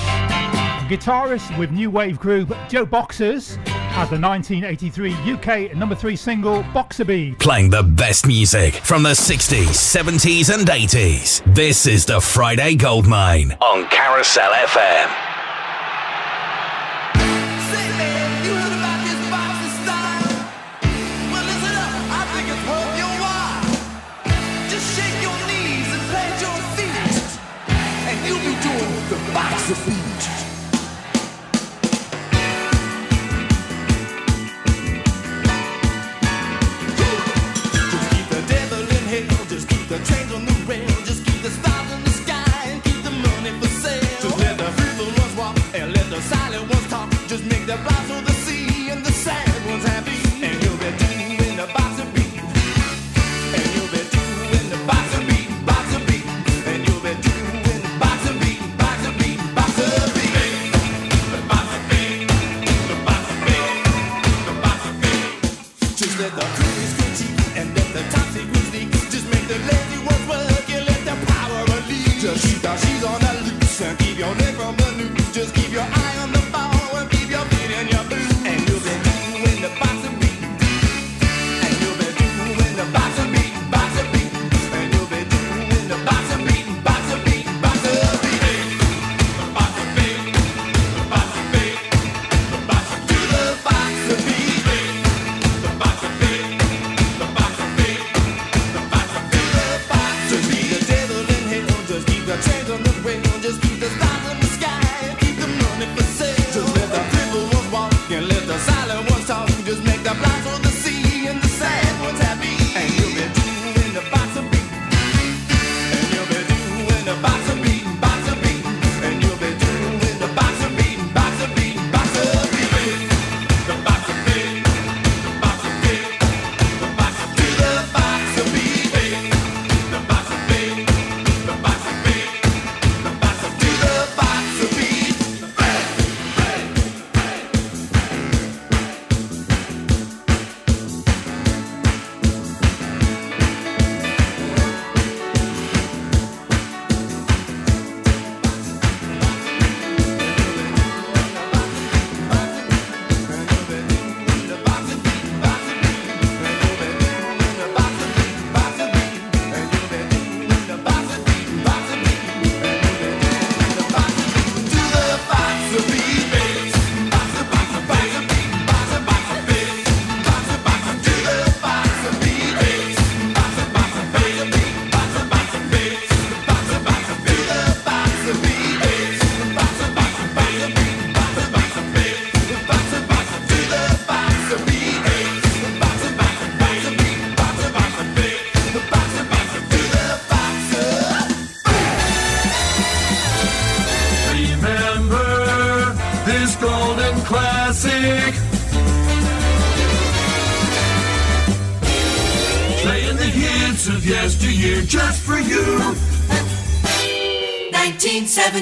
guitarist with new wave group JoBoxers, as the 1983 UK number three single Boxer Beat. Playing the best music from the 60s, 70s, and 80s. This is the Friday Goldmine on Carousel FM.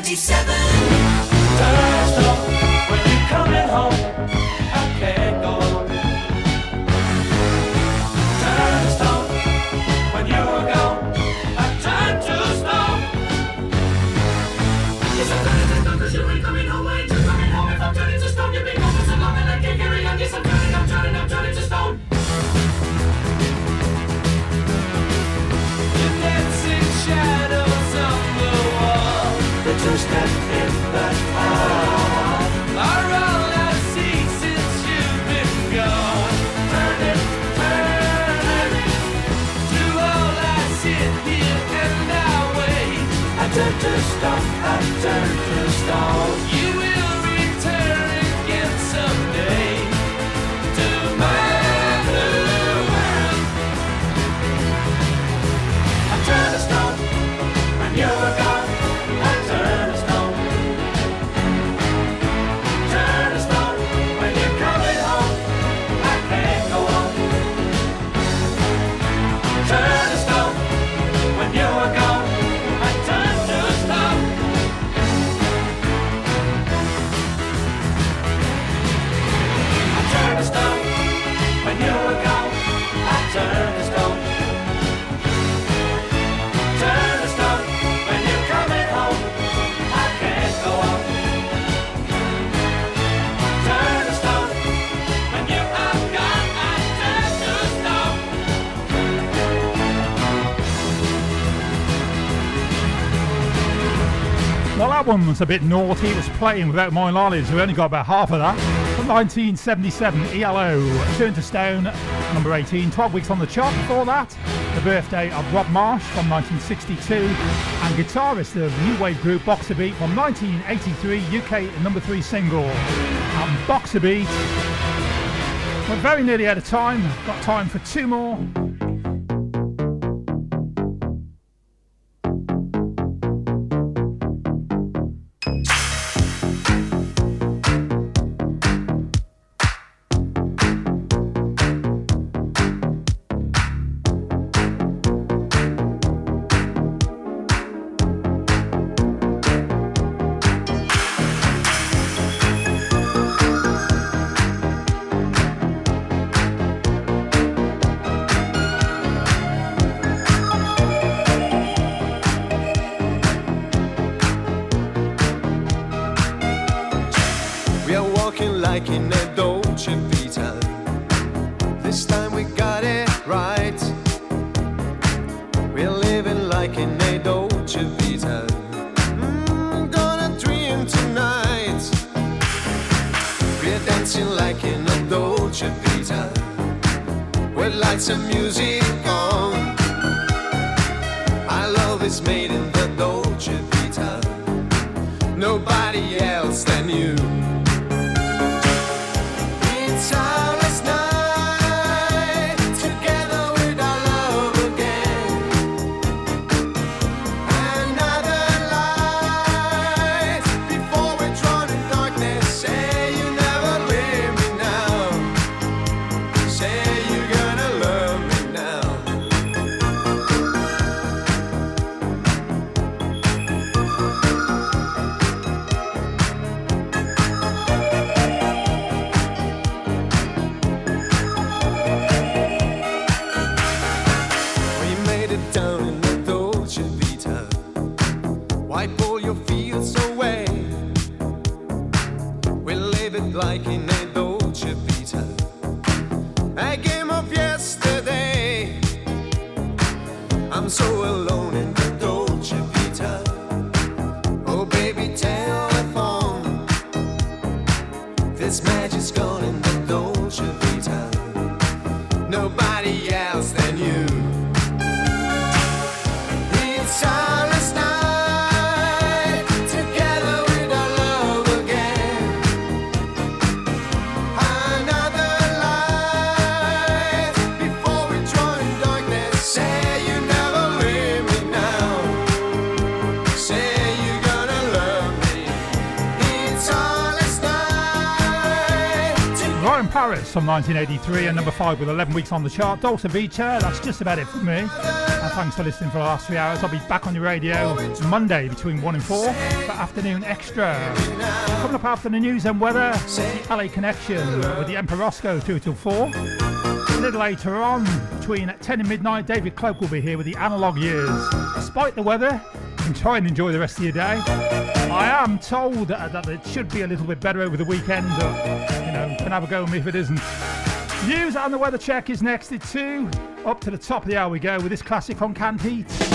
77 that one was a bit naughty. It was playing without my knowledge. We only got about half of that. From 1977, ELO, Turn to Stone, number 18, 12 weeks on the chart. Before that, the birthday of Rob Marsh from 1962, and guitarist of new wave group Boxer Beat from 1983, UK number 3 single. And Boxer Beat. We're very nearly out of time. Got time for two more. Like in a Dolce Vita. This time we got it right. We're living like in a Dolce Vita. Mm, gonna dream tonight. We're dancing like in a Dolce Vita. With lights and music on. From 1983 and number 5 with 11 weeks on the chart. Dolce Vita, that's just about it for me. And thanks for listening for the last three hours. I'll be back on your radio Monday between 1 and 4 for Afternoon Extra. Coming up after the news and weather, the LA Connection with the Emperor Rosko 2 till 4. A little later on, between 10 and midnight, David Cloak will be here with the Analog Years. Despite the weather, you can try and enjoy the rest of your day. I am told that, that it should be a little bit better over the weekend, you know, can have a go with me if it isn't. News and the weather check is next at 2. Up to the top of the hour we go with this classic on Canned Heat.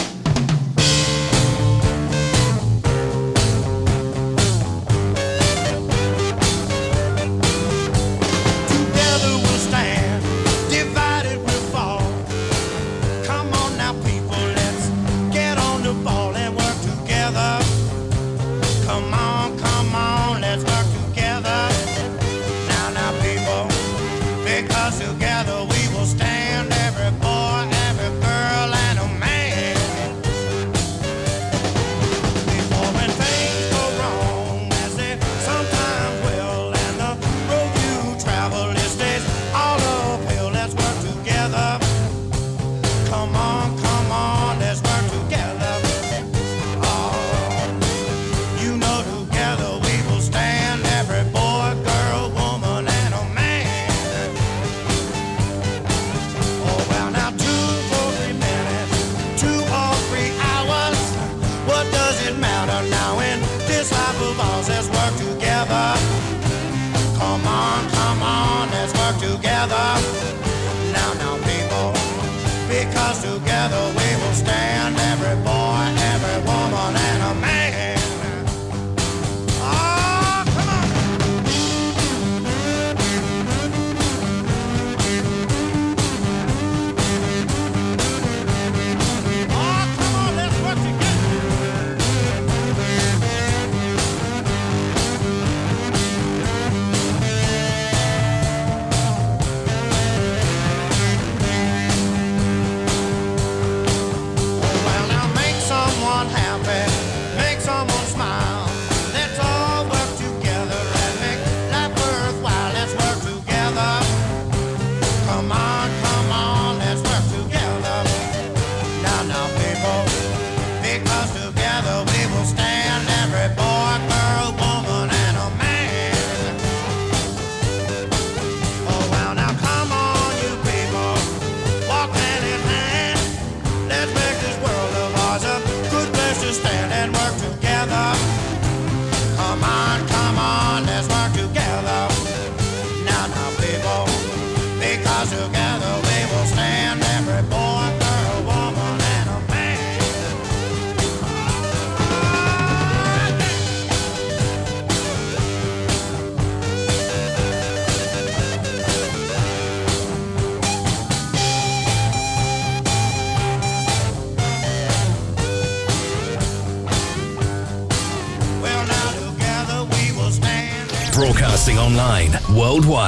Online worldwide.